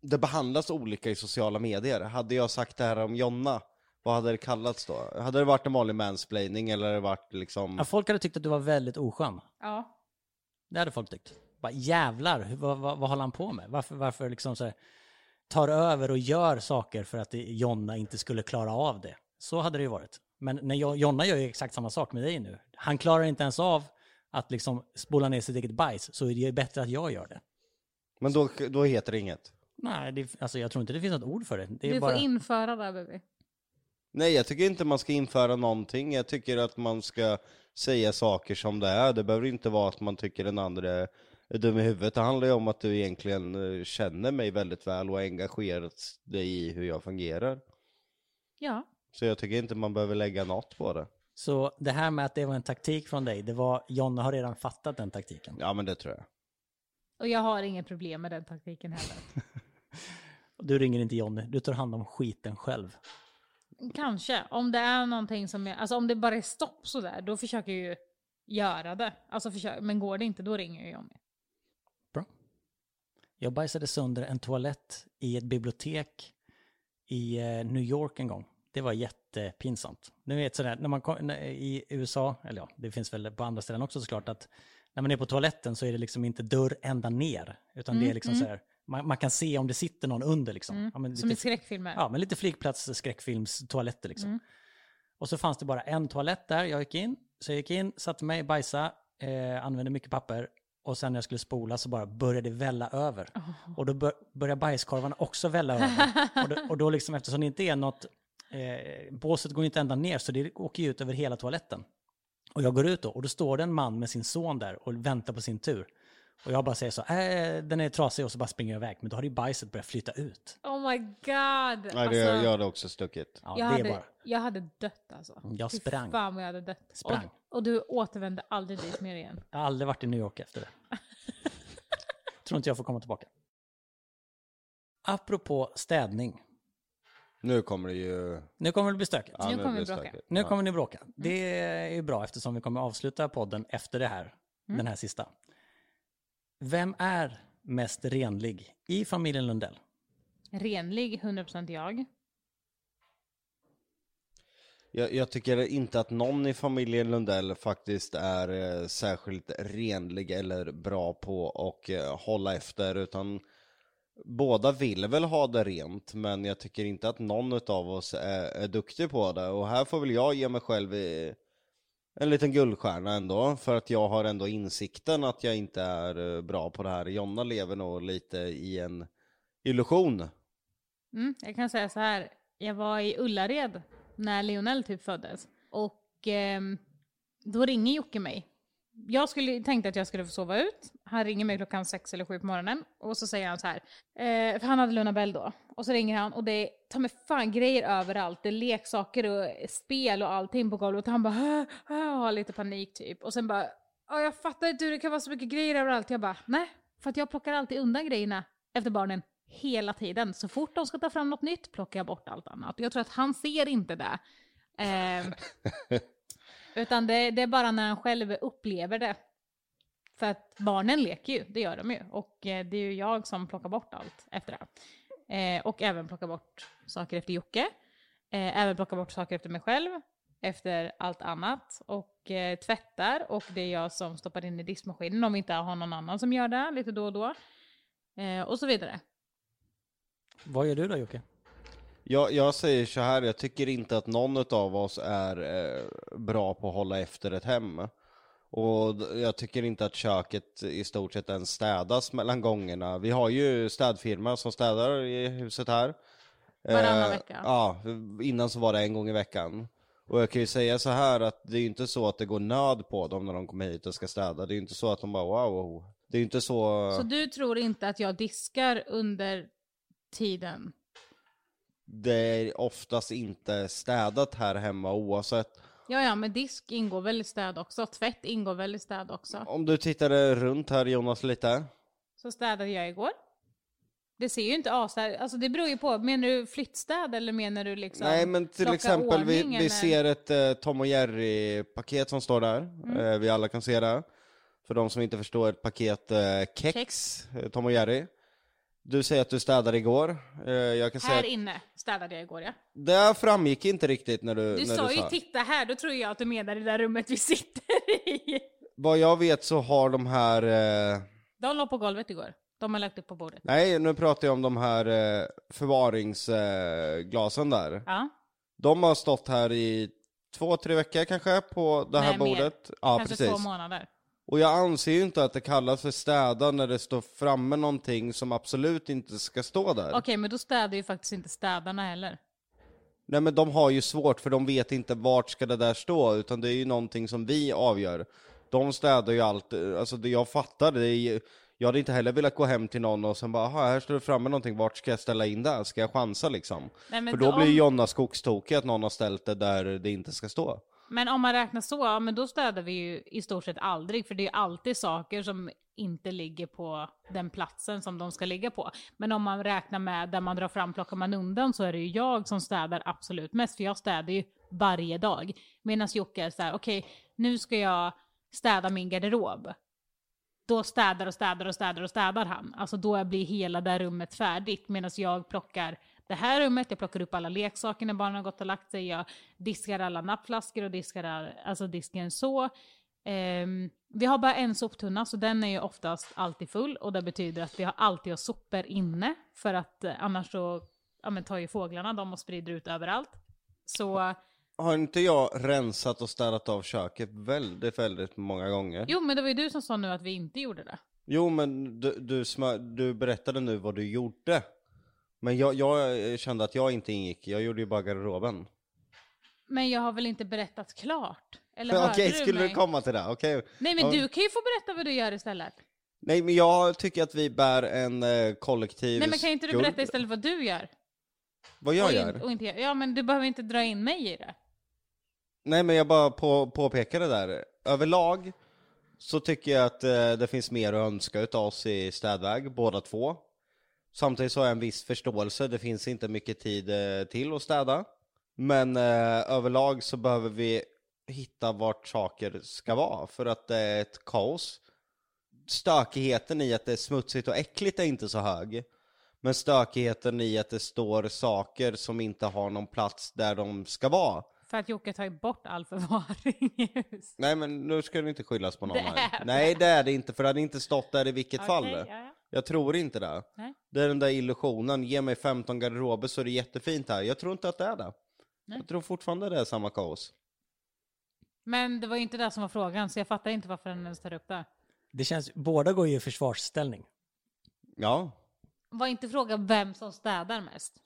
det behandlas olika i sociala medier, hade jag sagt det här om Jonna, vad hade det kallats då? Hade det varit en vanlig mansplaining eller hade det varit liksom... Ja, folk hade tyckt att du var väldigt oskön. Ja. Det hade folk tyckt. Bara jävlar, hur- vad, vad, vad håller han på med? Varför, varför liksom så här, tar över och gör saker för att det, Jonna inte skulle klara av det? Så hade det ju varit. Men när Jo- Jonna gör ju exakt samma sak med dig nu. Han klarar inte ens av att liksom spola ner sitt eget bajs, så är det ju bättre att jag gör det. Men då, då heter det inget. Nej, det, alltså jag tror inte det finns något ord för det. det är Du bara... får införa det baby. Nej, jag tycker inte man ska införa någonting. Jag tycker att man ska säga saker som det är. Det behöver inte vara att man tycker den andra är dum i huvudet. Det handlar ju om att du egentligen eh, känner mig väldigt väl och har engagerat dig i hur jag fungerar. Ja. Så jag tycker inte man behöver lägga något på det. Så det här med att det var en taktik från dig, det var, Jonna har redan fattat den taktiken. Ja, men det tror jag. Och jag har inget problem med den taktiken heller. Du ringer inte Jonny, du tar hand om skiten själv. Kanske. Om det är någonting som jag, alltså om det bara är stopp sådär, då försöker jag ju göra det. Alltså försök, men går det inte, då ringer jag Johnny. Bra. Jag bajsade sönder en toalett i ett bibliotek i eh, New York en gång. Det var jättepinsamt. Ni vet sådär, när man kom, när- i USA, eller ja, det finns väl på andra ställen också såklart, att när man är på toaletten så är det liksom inte dörr ända ner, utan det är liksom sådär, man, man kan se om det sitter någon under liksom. Ja, men Som i lite- skräckfilmer. Ja, men lite flygplats skräckfilmstoaletter liksom. Och så fanns det bara en toalett där, jag gick in, så jag gick in, satte mig, bajsa, eh, använde mycket papper och sen när jag skulle spola så bara började det välla över. Och då bör, började bajskorvarna också välla över. och, då, och då liksom eftersom det inte är något, eh, båset går inte ända ner så det åker ju ut över hela toaletten. Och jag går ut då och då står det en man med sin son där och väntar på sin tur. Och jag bara säger så, äh, den är trasig och så bara springer jag iväg. Men då har ju bajset börjat flyta ut. Oh my god! Nej, det, Alltså, jag hade också stuckit. Ja, jag, det hade, bara... jag hade dött alltså. Jag Fy sprang. Fan vad jag hade dött. Sprang. Och, och du återvände aldrig dit mer igen. Jag har aldrig varit i New York efter det. Tror inte jag får komma tillbaka. Apropå städning. Nu kommer det ju... Nu kommer det bli stökigt. Nu kommer blir vi bråka. Nu Ja. kommer ni bråka. Det är ju bra eftersom vi kommer avsluta podden efter det här. Den här sista. Vem är mest renlig i familjen Lundell? Renlig, 100% jag. Jag, jag tycker inte att någon i familjen Lundell faktiskt är eh, särskilt renlig eller bra på att eh, hålla efter, utan båda vill väl ha det rent, men jag tycker inte att någon av oss är, är duktig på det. Och här får väl jag ge mig själv eh, en liten guldstjärna ändå, för att jag har ändå insikten att jag inte är eh, bra på det här. Jonna lever nog lite i en illusion. Mm, jag kan säga så här. Jag var i Ullared när Lionel typ föddes. Och eh, då ringer Jocke mig. Jag skulle, tänkte att jag skulle få sova ut. Han ringer mig klockan sex eller sju på morgonen. Och så säger han så här. Eh, för han hade Luna Bell då. Och så ringer han och det är ta mig fan grejer överallt. Det är leksaker och spel och allting på golvet. Och han bara "Hä? Och har lite panik typ. Och sen bara jag fattar inte hur det kan vara så mycket grejer överallt. Jag bara, nej, för att jag plockar alltid undan grejerna efter barnen hela tiden. Så fort de ska ta fram något nytt plockar jag bort allt annat. Jag tror att han ser inte det. Eh, utan det, det är bara när han själv upplever det. För att barnen leker ju, det gör de ju. Och eh, det är ju jag som plockar bort allt efter det. Eh, och även plockar bort saker efter Jocke. Eh, även plockar bort saker efter mig själv. Efter allt annat. Och eh, tvättar. Och det är jag som stoppar in i diskmaskinen om vi inte har någon annan som gör det lite då och då. Eh, och så vidare. Vad gör du då Jocke? Jag, jag säger så här, jag tycker inte att någon av oss är eh, bra på att hålla efter ett hem. Och jag tycker inte att köket i stort sett ens städas mellan gångerna. Vi har ju städfirma som städar i huset här. Varannan Eh, vecka. Ja, innan så var det en gång i veckan. Och jag kan ju säga så här att det är ju inte så att det går nöd på dem när de kommer hit och ska städa. Det är ju inte så att de bara wow. Det är ju inte så... Så du tror inte att jag diskar under tiden? Det är oftast inte städat här hemma oavsett. Ja, ja, men disk ingår väl i städ också? Tvätt ingår väl i städ också? Om du tittade runt här Jonas lite. Så städade jag igår. Det ser ju inte asstäd Alltså det beror ju på. Menar du flyttstäd eller menar du liksom Nej men till exempel vi, vi ser ett eh, Tom och Jerry-paket som står där. Mm. Eh, vi alla kan se det. För de som inte förstår, ett paket eh, kex, Kex. eh, Tom och Jerry. Du säger att du städade igår. Eh, jag kan säga Här att inne städade jag igår ja. det framgick inte riktigt när du, Du när sa du ju sa. titta här, då tror jag att du menar det där rummet vi sitter i. Vad jag vet så har de här, eh, De låg på golvet igår. De har lagt upp på bordet. nej nu pratar jag om de här eh, förvaringsglasen glasen där. Ja, De har stått här i två, tre veckor kanske på det här Nej, mer. bordet. Ja, kanske precis. två månader. Och jag anser ju inte att det kallas för städa när det står framme någonting som absolut inte ska stå där. Okej, men då städar ju faktiskt inte städarna heller. Nej men de har ju svårt för de vet inte vart ska det där stå, utan det är ju någonting som vi avgör. De städar ju allt, alltså det jag fattar, det är ju, jag hade inte heller velat gå hem till någon och sen bara, "Aha, här står det framme någonting, vart ska jag ställa in det? Ska jag chansa liksom? Nej, men för då om- blir ju Jonna skogstokig att någon har ställt det där det inte ska stå. Men om man räknar så, ja, men då städar vi ju i stort sett aldrig, för det är ju alltid saker som inte ligger på den platsen som de ska ligga på. Men om man räknar med där man drar fram, plockar man undan, så är det ju jag som städar absolut mest, för jag städar ju varje dag. Medan Jocke är så här, okej, nu ska jag städa min garderob. Då städar och städar och städar och städar han. Alltså då blir hela det rummet färdigt, medan jag plockar det här rummet, jag plockar upp alla leksaker när barnen har gått och lagt sig, jag diskar alla nappflaskor och diskar all, alltså disken så. Ehm, vi har bara en soptunna, så den är ju oftast alltid full och det betyder att vi har alltid har sopor inne, för att eh, annars så ja, men tar ju fåglarna dem och sprider ut överallt. Så, Har inte jag rensat och städat av köket väldigt, väldigt många gånger? jo men det var ju du som sa nu att vi inte gjorde det. Jo men du, du, smö, du berättade nu vad du gjorde. Men jag, jag kände att jag inte ingick, jag gjorde ju bara garderoben. Men jag har väl inte berättat klart? Eller Okej, hörde du skulle mig? du komma till det? Okej. Nej men Ja. du kan ju få berätta vad du gör istället. Nej men jag tycker att vi bär en eh, kollektiv Nej men kan inte du skuld. berätta istället vad du gör? Vad jag och, gör? In, och inte, ja men du behöver inte dra in mig i det. Nej men jag bara på, påpekar det där. Överlag så tycker jag att eh, det finns mer att önska utav oss i städväg, båda två. Samtidigt så har jag en viss förståelse, det finns inte mycket tid eh, till att städa. Men eh, överlag så behöver vi hitta vart saker ska vara, för att det är ett kaos. Stökigheten i att det är smutsigt och äckligt är inte så hög. Men stökigheten i att det står saker som inte har någon plats där de ska vara. För att Jocke tar bort all förvaring i huset. Nej men nu ska det inte skyllas på någon Det här. är Nej det är det inte, för det hade inte stått där i vilket Okej, fall. ja, ja. Jag tror inte det. Nej. Det är den där illusionen, ge mig 15 garderober så är det jättefint här. Jag tror inte att det är det. Nej. Jag tror fortfarande det är samma kaos. Men det var ju inte det som var frågan, så jag fattar inte varför den ens tar upp det. Det känns, båda går ju i försvarsställning. Ja. Var inte frågan vem som städar mest?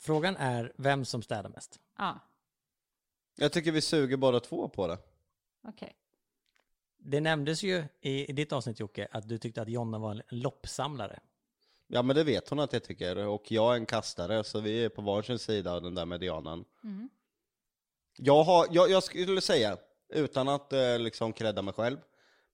Frågan är vem som städar mest. Ja, Jag tycker vi suger båda två på det. okej. Det nämndes ju i, i ditt avsnitt Jocke att du tyckte att Jonna var en loppsamlare. Ja men det vet hon att jag tycker, och jag är en kastare, så vi är på varsin sida av den där medianen. Mm. Jag, har, jag, jag skulle säga, utan att eh, liksom credda mig själv,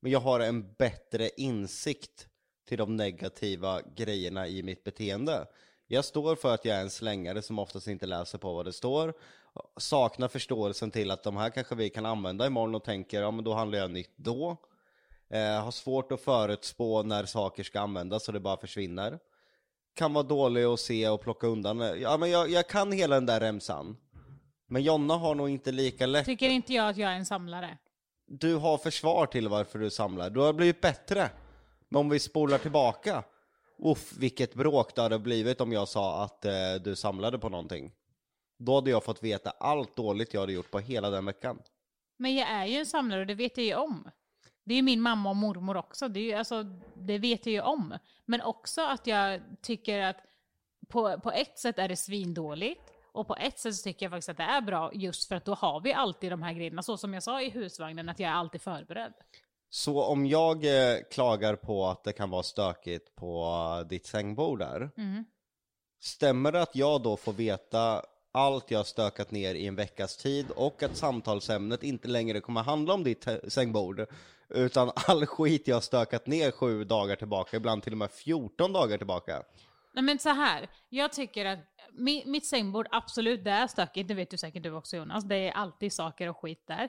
men jag har en bättre insikt till de negativa grejerna i mitt beteende. Jag står för att jag är en slängare som oftast inte läser på vad det står, saknar förståelsen till att de här kanske vi kan använda imorgon och tänker, ja men då handlar jag nytt då. Eh, har svårt att förutspå när saker ska användas så det bara försvinner. Kan vara dålig att se och plocka undan. Ja men jag, jag kan hela den där remsan. Men Jonna har nog inte lika lätt. Tycker inte jag att jag är en samlare? Du har försvar till varför du samlar. Du har blivit bättre. Men om vi spolar tillbaka. Uff, vilket bråk det hade blivit om jag sa att eh, du samlade på någonting. Då hade jag fått veta allt dåligt jag hade gjort på hela den veckan. Men jag är ju en samlare och det vet jag ju om. Det är ju min mamma och mormor också, det, är ju, alltså, det vet jag ju om. Men också att jag tycker att på, på ett sätt är det svindåligt. Och på ett sätt så tycker jag faktiskt att det är bra just för att då har vi alltid de här grejerna. Så som jag sa i husvagnen, att jag är alltid förberedd. Så om jag eh, klagar på att det kan vara stökigt på eh, ditt sängbord där, Mm. stämmer det att jag då får veta allt jag stökat ner i en veckas tid och att samtalsämnet inte längre kommer handla om ditt sängbord, utan all skit jag stökat ner sju dagar tillbaka, ibland till och med 14 dagar tillbaka? Nej men så här, jag tycker att mi, mitt sängbord, absolut det är stökigt, det vet du säkert du också Jonas. Det är alltid saker och skit där.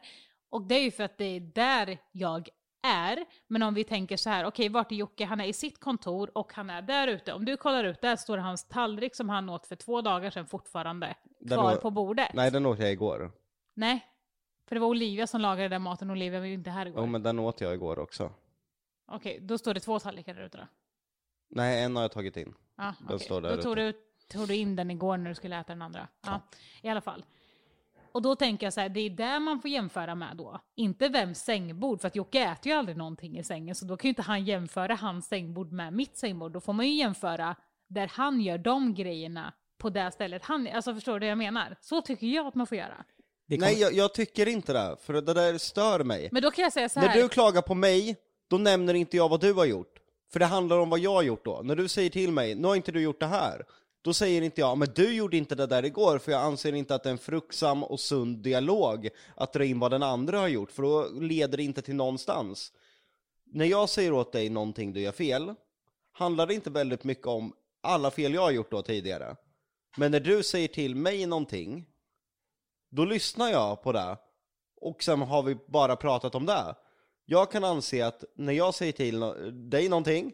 Och det är ju för att det är där jag är. Men om vi tänker så här, okej vart är Jocke? Han är i sitt kontor och han är där ute. Om du kollar ut, där står hans tallrik som han åt för två dagar sedan fortfarande Den kvar å- på bordet. Nej, den åt jag igår. Nej. För det var Olivia som lagade den maten, Olivia var ju inte här igår. Jo, men den åt jag igår också. Okej, då står det två tallrikar där ute då. Nej, en har jag tagit in. Ja, Den står där Då tog ute. du, tog du in den igår när du skulle äta den andra. Ja, I alla fall. Och då tänker jag så här, det är där man får jämföra med då. Inte vems sängbord, för att Jocke äter ju aldrig någonting i sängen, så då kan ju inte han jämföra hans sängbord med mitt sängbord. Då får man ju jämföra där han gör de grejerna på det stället han, alltså förstår du vad jag menar? Så tycker jag att man får göra. Det kom, Nej, jag, jag tycker inte det, för det där stör mig. Men då kan jag säga så här. När du klagar på mig, då nämner inte jag vad du har gjort. För det handlar om vad jag har gjort då. När du säger till mig, nu har inte du gjort det här. Då säger inte jag, men du gjorde inte det där igår, för jag anser inte att det är en fruktsam och sund dialog att dra in vad den andra har gjort, för då leder det inte till någonstans. När jag säger åt dig någonting du gör fel, handlar det inte väldigt mycket om alla fel jag har gjort då tidigare. Men när du säger till mig någonting, då lyssnar jag på det. Och sen har vi bara pratat om det. Jag kan anse att när jag säger till dig någonting,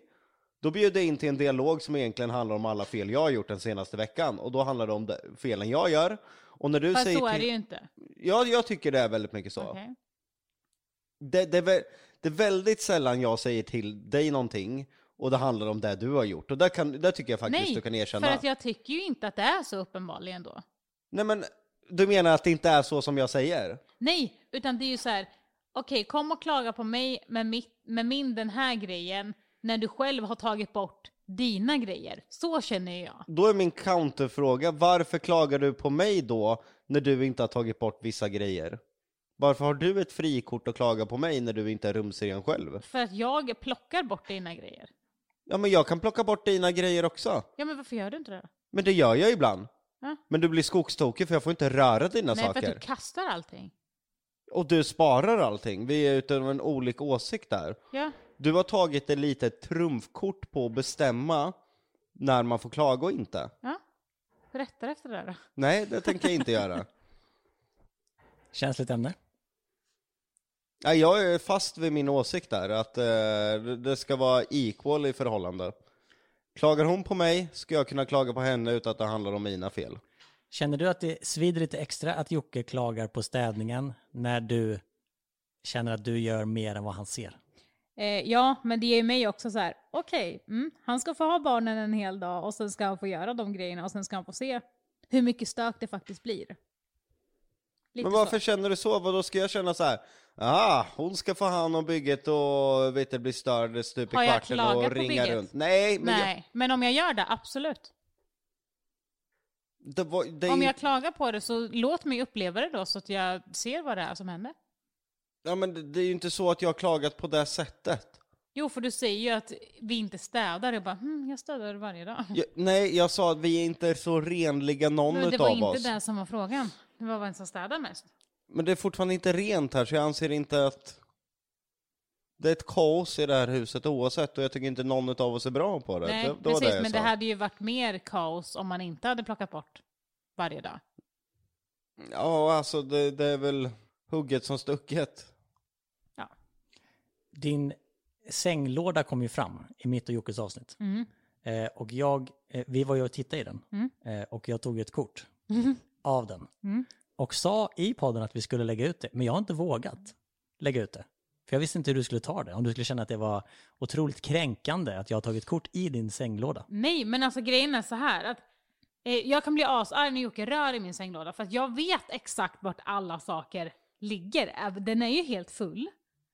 då bjuder jag in till en dialog som egentligen handlar om alla fel jag har gjort den senaste veckan. Och då handlar det om felen jag gör. Och när du Fast säger så är till... det ju inte. Ja, jag tycker det är väldigt mycket så. Okej. Det, det, är det är väldigt sällan jag säger till dig någonting och det handlar om det du har gjort. Och där, kan, där tycker jag faktiskt Nej, du kan erkänna. för att jag tycker ju inte att det är så uppenbarligen då. Nej men, du menar att det inte är så som jag säger? Nej, utan det är ju så här. Okej, kom och klaga på mig med, mitt, med min den här grejen när du själv har tagit bort dina grejer. Så känner jag. Då är min counterfråga, varför klagar du på mig då när du inte har tagit bort vissa grejer? Varför har du ett frikort att klaga på mig när du inte är rumsren själv? För att jag plockar bort dina grejer. Ja men jag kan plocka bort dina grejer också. Ja, men varför gör du inte det då? Men det gör jag ibland. Ja. Men du blir skogstokig för jag får inte röra dina Nej, för saker. att du kastar allting. Och du sparar allting. Vi är ute en olik åsikt där. Ja, Du har tagit ett litet trumfkort på att bestämma när man får klaga och inte. ja. Berätta efter det då. Nej, det tänker jag inte göra. känsligt ämne. Nej, jag är fast vid min åsikt där, att eh, det ska vara equal i förhållande. Klagar hon på mig, ska jag kunna klaga på henne utan att det handlar om mina fel. Känner du att det svider lite extra att Jocke klagar på städningen när du känner att du gör mer än vad han ser? Eh, ja, men det ger mig också så här. okej, mm, han ska få ha barnen en hel dag och sen ska han få göra de grejerna och sen ska han få se hur mycket stök det faktiskt blir. Lite Men varför så. känner du så? Vad då ska jag känna så här? Ah, hon ska få hand om bygget och vet du, bli störd stup i Har jag kvarten klagat och på ringa bygget? runt. Nej, men jag, Nej, men om jag gör det, absolut. det var, det är Om jag klagar på det så låt mig uppleva det då så att jag ser vad det är som händer. Ja men det, det är ju inte så att jag har klagat på det sättet. Jo, för du säger ju att vi inte städar. Jag bara, hm, jag städar varje dag. Jag, nej, jag sa att vi är inte så renliga någon Men det utav var inte oss. det som var frågan. Det var vem som städar mest. Men det är fortfarande inte rent här, så jag anser inte att det är ett kaos i det här huset oavsett, och jag tycker inte någon av oss är bra på det. Nej, det, det precis. det men sa. det hade ju varit mer kaos om man inte hade plockat bort varje dag. Ja, alltså det, det är väl hugget som stucket. Ja. Din sänglåda kom ju fram i mitt och Jockes avsnitt. Mm. Eh, och jag, eh, vi var ju och tittade i den. Mm. Eh, och jag tog ett kort av den. Mm. Och sa i podden att vi skulle lägga ut det. Men jag har inte vågat lägga ut det. För jag visste inte hur du skulle ta det. Om du skulle känna att det var otroligt kränkande att jag har tagit kort i din sänglåda. Nej, men alltså grejen är så här att eh, jag kan bli asarg när Jocke rör i min sänglåda för att jag vet exakt vart alla saker ligger. Den är ju helt full.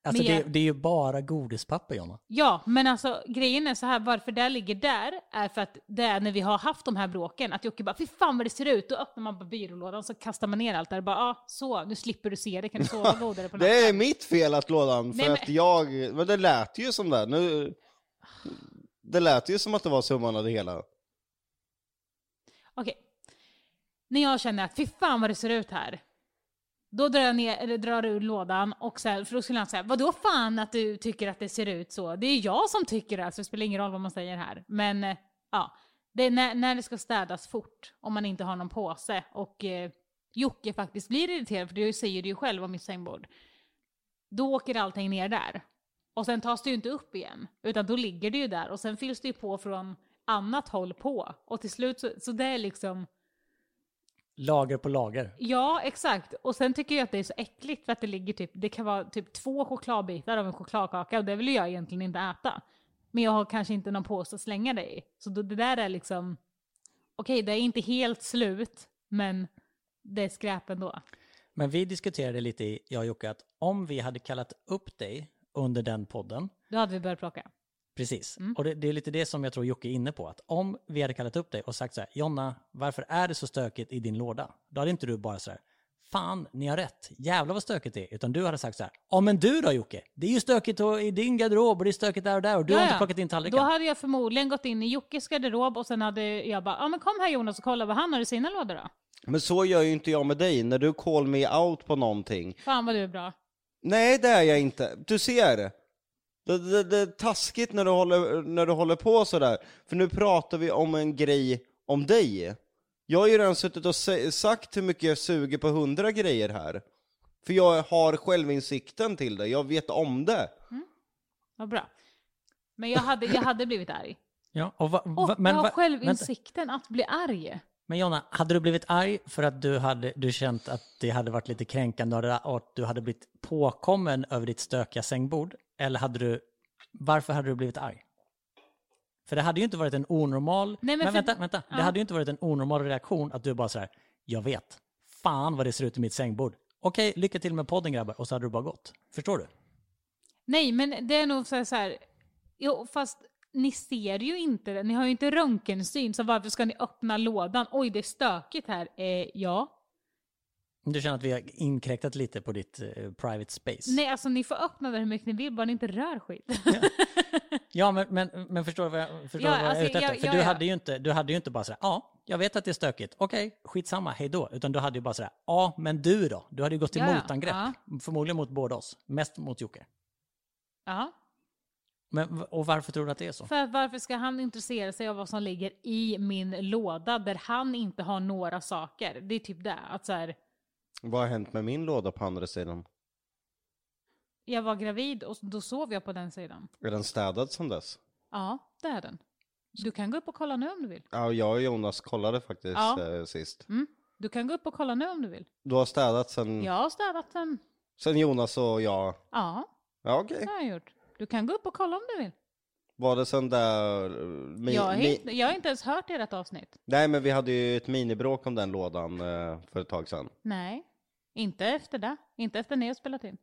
Alltså det, jag- det är ju bara godispapper Jonna. Ja, men alltså grejen är så här, varför det ligger där är för att det är när vi har haft de här bråken, att Jocke bara fy fan vad det ser ut, då öppnar man bara byrålådan så kastar man ner allt där, bara ah, så, nu slipper du se det, kan du sova godare på natten. Det är mitt fel att lådan, för Nej, men- att jag, men det lät ju som det. Nu, det lät ju som att det var summan av det hela. Okej. När jag känner att fy fan vad det ser ut här. Då drar jag ner, eller drar ur lådan och så här, för då skulle han säga vadå fan att du tycker att det ser ut så? Det är jag som tycker det, så det spelar ingen roll vad man säger här. Men eh, ja, det är när, när det ska städas fort, om man inte har någon påse och eh, Jocke faktiskt blir irriterad, för du säger det ju själv om mitt sängbord. Då åker allting ner där. Och sen tas det ju inte upp igen, utan då ligger det ju där och sen fylls det ju på från annat håll på. Och till slut så, så det är liksom, Lager på lager. ja exakt. Och sen tycker jag att det är så äckligt för att det ligger typ, det kan vara typ två chokladbitar av en chokladkaka och det vill jag egentligen inte äta. Men jag har kanske inte någon påse att slänga det i. Så det där är liksom, okej det är inte helt slut, men det är skräp ändå. Men vi diskuterade lite, i- jag och Jocke, att om vi hade kallat upp dig under den podden, Då hade vi börjat plocka. Precis, Mm. och det, det är lite det som jag tror Jocke är inne på, att om vi hade kallat upp dig och sagt så här, Jonna, varför är det så stökigt i din låda? Då hade inte du bara så här, fan, ni har rätt, jävlar vad stökigt det är, utan du hade sagt så här, ja men du då Jocke, det är ju stökigt i din garderob och det är stökigt där och där och du har Ja, inte plockat in Då tallriken. hade jag förmodligen gått in i Jockes garderob och sen hade jag bara, ja men kom här Jonas och kolla vad han har i sina lådor då. Men så gör ju inte jag med dig, när du call me out på någonting. Fan vad du är bra. Nej, det är jag inte. Du ser. Det, det, det är taskigt när du, håller, när du håller på sådär. För nu pratar vi om en grej om dig. Jag har ju redan suttit och sagt hur mycket jag suger på hundra grejer här. För jag har självinsikten till det, jag vet om det. Vad bra. Men jag hade, jag hade blivit arg. Ja, och va, Och va, jag har va- självinsikten att bli arg. Men Jonna, hade du blivit arg för att du hade du känt att det hade varit lite kränkande och att du hade blivit påkommen över ditt stökiga sängbord? Eller hade du, varför hade du blivit arg? För det hade ju inte varit en onormal, Nej, men men, för- vänta, vänta, Ja. det hade ju inte varit en onormal reaktion att du bara så här, jag vet, fan vad det ser ut i mitt sängbord. Okej, lycka till med podden grabbar, och så hade du bara gått. Förstår du? Nej, men det är nog så här, så här jo, fast ni ser ju inte det. Ni har ju inte röntgensyn, så varför ska ni öppna lådan? Oj, det är stökigt här. Eh, ja. Du känner att vi har inkräktat lite på ditt eh, private space? Nej, alltså ni får öppna det hur mycket ni vill, bara ni inte rör skit. Ja, men, men, men förstår du vad jag, förstår Ja, vad jag är alltså, ute efter? ja, För ja, du, hade ju inte, du hade ju inte bara sådär, ja, jag vet att det är stökigt, okej, skitsamma, hej då. Utan du hade ju bara sådär, ja, men du då? Du hade ju gått till motangrepp. Förmodligen mot båda oss, mest mot Jocke. ja. Men, och varför tror du att det är så? För varför ska han intressera sig av vad som ligger i min låda där han inte har några saker? Det är typ det. Att så här, Vad har hänt med min låda på andra sidan? jag var gravid och då sov jag på den sidan. Är den städad som dess? Ja, det är den. Du kan gå upp och kolla nu om du vill. Ja, jag och Jonas kollade faktiskt Ja. eh, sist. Mm. Du kan gå upp och kolla nu om du vill. Du har städat sen, Jag har städat den. sen Jonas och jag. Ja, Ja, okej. det har jag gjort. Du kan gå upp och kolla om du vill. Var det sen där... eh, Mi, jag, har inte, jag har inte ens hört ert avsnitt. nej, men vi hade ju ett minibråk om den lådan eh, för ett tag sedan. Nej, inte efter det. Inte efter ni har spelat in.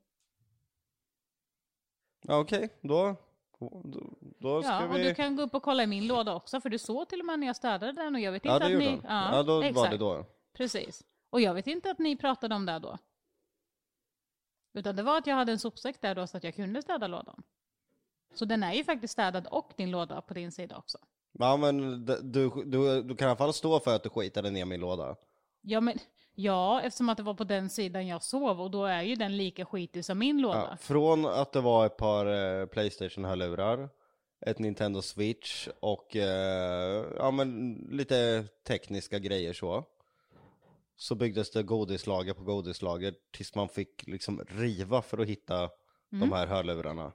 Ja, okej, då, då, då ska Ja, och vi... du kan gå upp och kolla i min låda också, för du såg till och med när jag städade den och jag vet inte Ja, det att gjorde ni... han. Ja, då var det då. Precis. Och jag vet inte att ni pratade om det då. Utan det var att jag hade en sopsäck där då så att jag kunde städa lådan. Så den är ju faktiskt städad och din låda på din sida också. Ja, men du, du, du kan i alla fall stå för att du skitade ner min låda. Ja, men ja, eftersom att det var på den sidan jag sov och då är ju den lika skitig som min låda. Ja, från att det var ett par eh, Playstation-hörlurar, ett Nintendo Switch och eh, ja, men lite tekniska grejer så. Så byggdes det godislager på godislager tills man fick liksom riva för att hitta de här hörlurarna.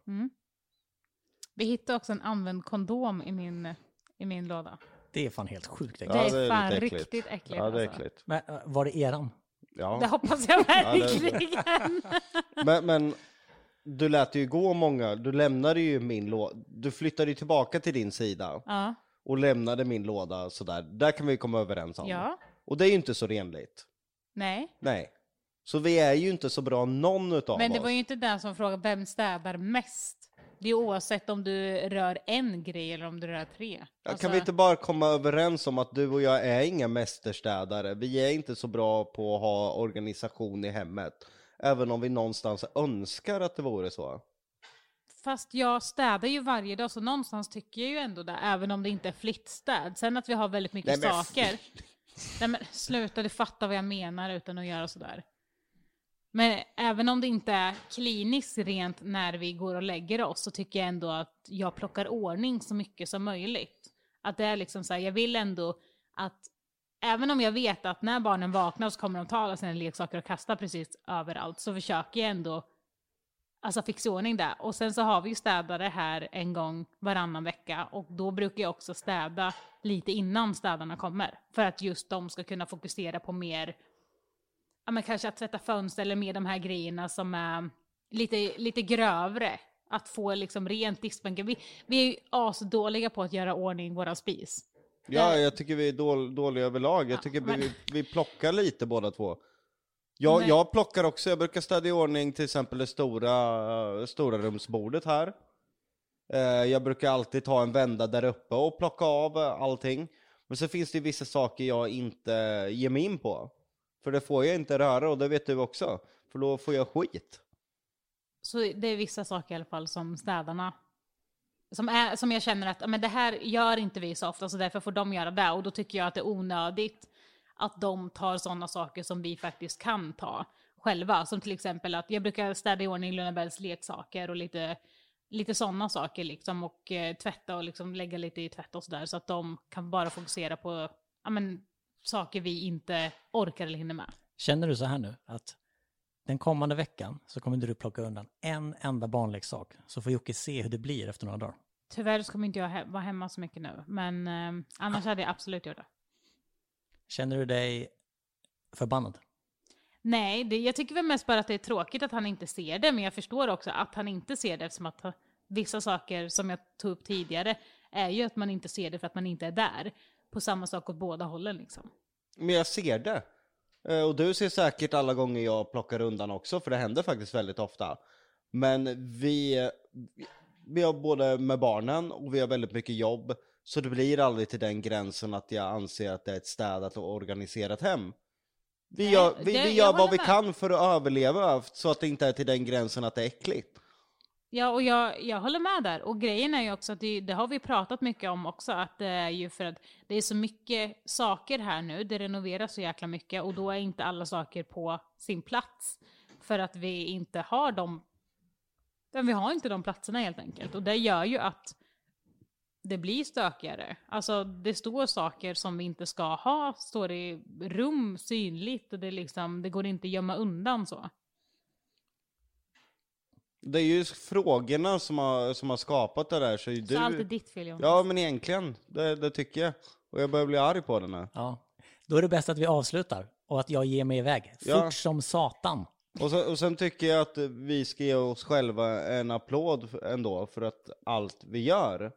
Vi hittade också en använd kondom i min, i min låda. Det är fan helt sjukt Det äckligt. är fan lite riktigt äckligt, Ja, det är alltså. äckligt. Men äh, var det eran? Ja. Det hoppas jag det- verkligen. Men, men du lät ju gå många, du lämnade ju min låda, du flyttade ju tillbaka till din sida ja. och lämnade min låda sådär. Där kan vi komma överens om. ja, Och det är ju inte så renligt. nej. Nej. Så vi är ju inte så bra någon utav Men det oss. var ju inte den som frågade vem städar mest. Det är oavsett om du rör en grej eller om du rör tre. Alltså, Kan vi inte bara komma överens om att du och jag är inga mästerstädare? Vi är inte så bra på att ha organisation i hemmet. Även om vi någonstans önskar att det vore så. Fast jag städar ju varje dag så någonstans tycker jag ju ändå det. Även om det inte är flittstäd. Sen att vi har väldigt mycket Nej, men saker. Nej men sluta, du fattar vad jag menar utan att göra sådär. Men även om det inte är kliniskt rent när vi går och lägger oss så tycker jag ändå att jag plockar ordning så mycket som möjligt. Att det är liksom så här, jag vill ändå att även om jag vet att när barnen vaknar så kommer de ta alla sina leksaker och kasta precis överallt så försöker jag ändå alltså fixa i ordning det. Och sen så har vi ju städare här en gång varannan vecka och då brukar jag också städa lite innan städarna kommer. För att just de ska kunna fokusera på mer, ja men kanske att tvätta fönster eller mer de här grejerna som är lite, lite grövre. Att få liksom rent diskbänkar. Vi, vi är ju asdåliga på att göra ordning våra spis. Ja, jag tycker vi är dål, dåliga överlag. Jag Ja, tycker men- vi, vi plockar lite båda två. Jag, Men- jag plockar också, jag brukar städa i ordning till exempel det stora, stora rumsbordet här. Eh, Jag brukar alltid ta en vända där uppe och plocka av allting. Men så finns det ju vissa saker jag inte ger mig in på. För det får jag inte röra och det vet du också. För då får jag skit. Så det är vissa saker i alla fall som städarna som, är, som jag känner att men det här gör inte vi så ofta så därför får de göra det och då tycker jag att det är onödigt att de tar sådana saker som vi faktiskt kan ta själva. Som till exempel att jag brukar städa i ordning Lunabells leksaker och lite, lite sådana saker liksom och eh, tvätta och liksom lägga lite i tvätt och sådär så att de kan bara fokusera på ja, men, saker vi inte orkar eller hinner med. Känner du så här nu att den kommande veckan så kommer du plocka undan en enda barnleksak så får Jocke se hur det blir efter några dagar. Tyvärr så kommer inte jag he- vara hemma så mycket nu, men eh, annars hade jag absolut gjort det. Känner du dig förbannad? Nej, det, jag tycker väl mest bara att det är tråkigt att han inte ser det, men jag förstår också att han inte ser det eftersom att vissa saker som jag tog upp tidigare är ju att man inte ser det för att man inte är där. På samma sak åt båda hållen liksom. Men jag ser det. Eh, Och du ser säkert alla gånger jag plockar undan också, för det händer faktiskt väldigt ofta. Men vi, vi har både med barnen och vi har väldigt mycket jobb, så det blir aldrig till den gränsen att jag anser att det är ett städat och organiserat hem. Vi Nej, gör, vi, det- vi gör vad vi med. kan för att överleva, så att det inte är till den gränsen att det är äckligt. Ja, och jag, jag håller med där. Och grejen är ju också att det, det har vi pratat mycket om också, att det är ju för att det är så mycket saker här nu, det renoveras så jäkla mycket och då är inte alla saker på sin plats. För att vi inte har de, vi har inte de platserna helt enkelt. Och det gör ju att det blir stökigare. Alltså det står saker som vi inte ska ha, står i rum synligt och det, liksom, det går inte att gömma undan så. Det är ju frågorna som har, som har skapat det där, så, Så du... allt är ditt fel Jonas. Ja, men egentligen, det, det tycker jag. Och jag börjar bli arg på det nu. Ja. Då är det bäst att vi avslutar och att jag ger mig iväg. Fort Ja. som satan. Och, så, och sen tycker jag att vi ska ge oss själva en applåd ändå för att allt vi gör.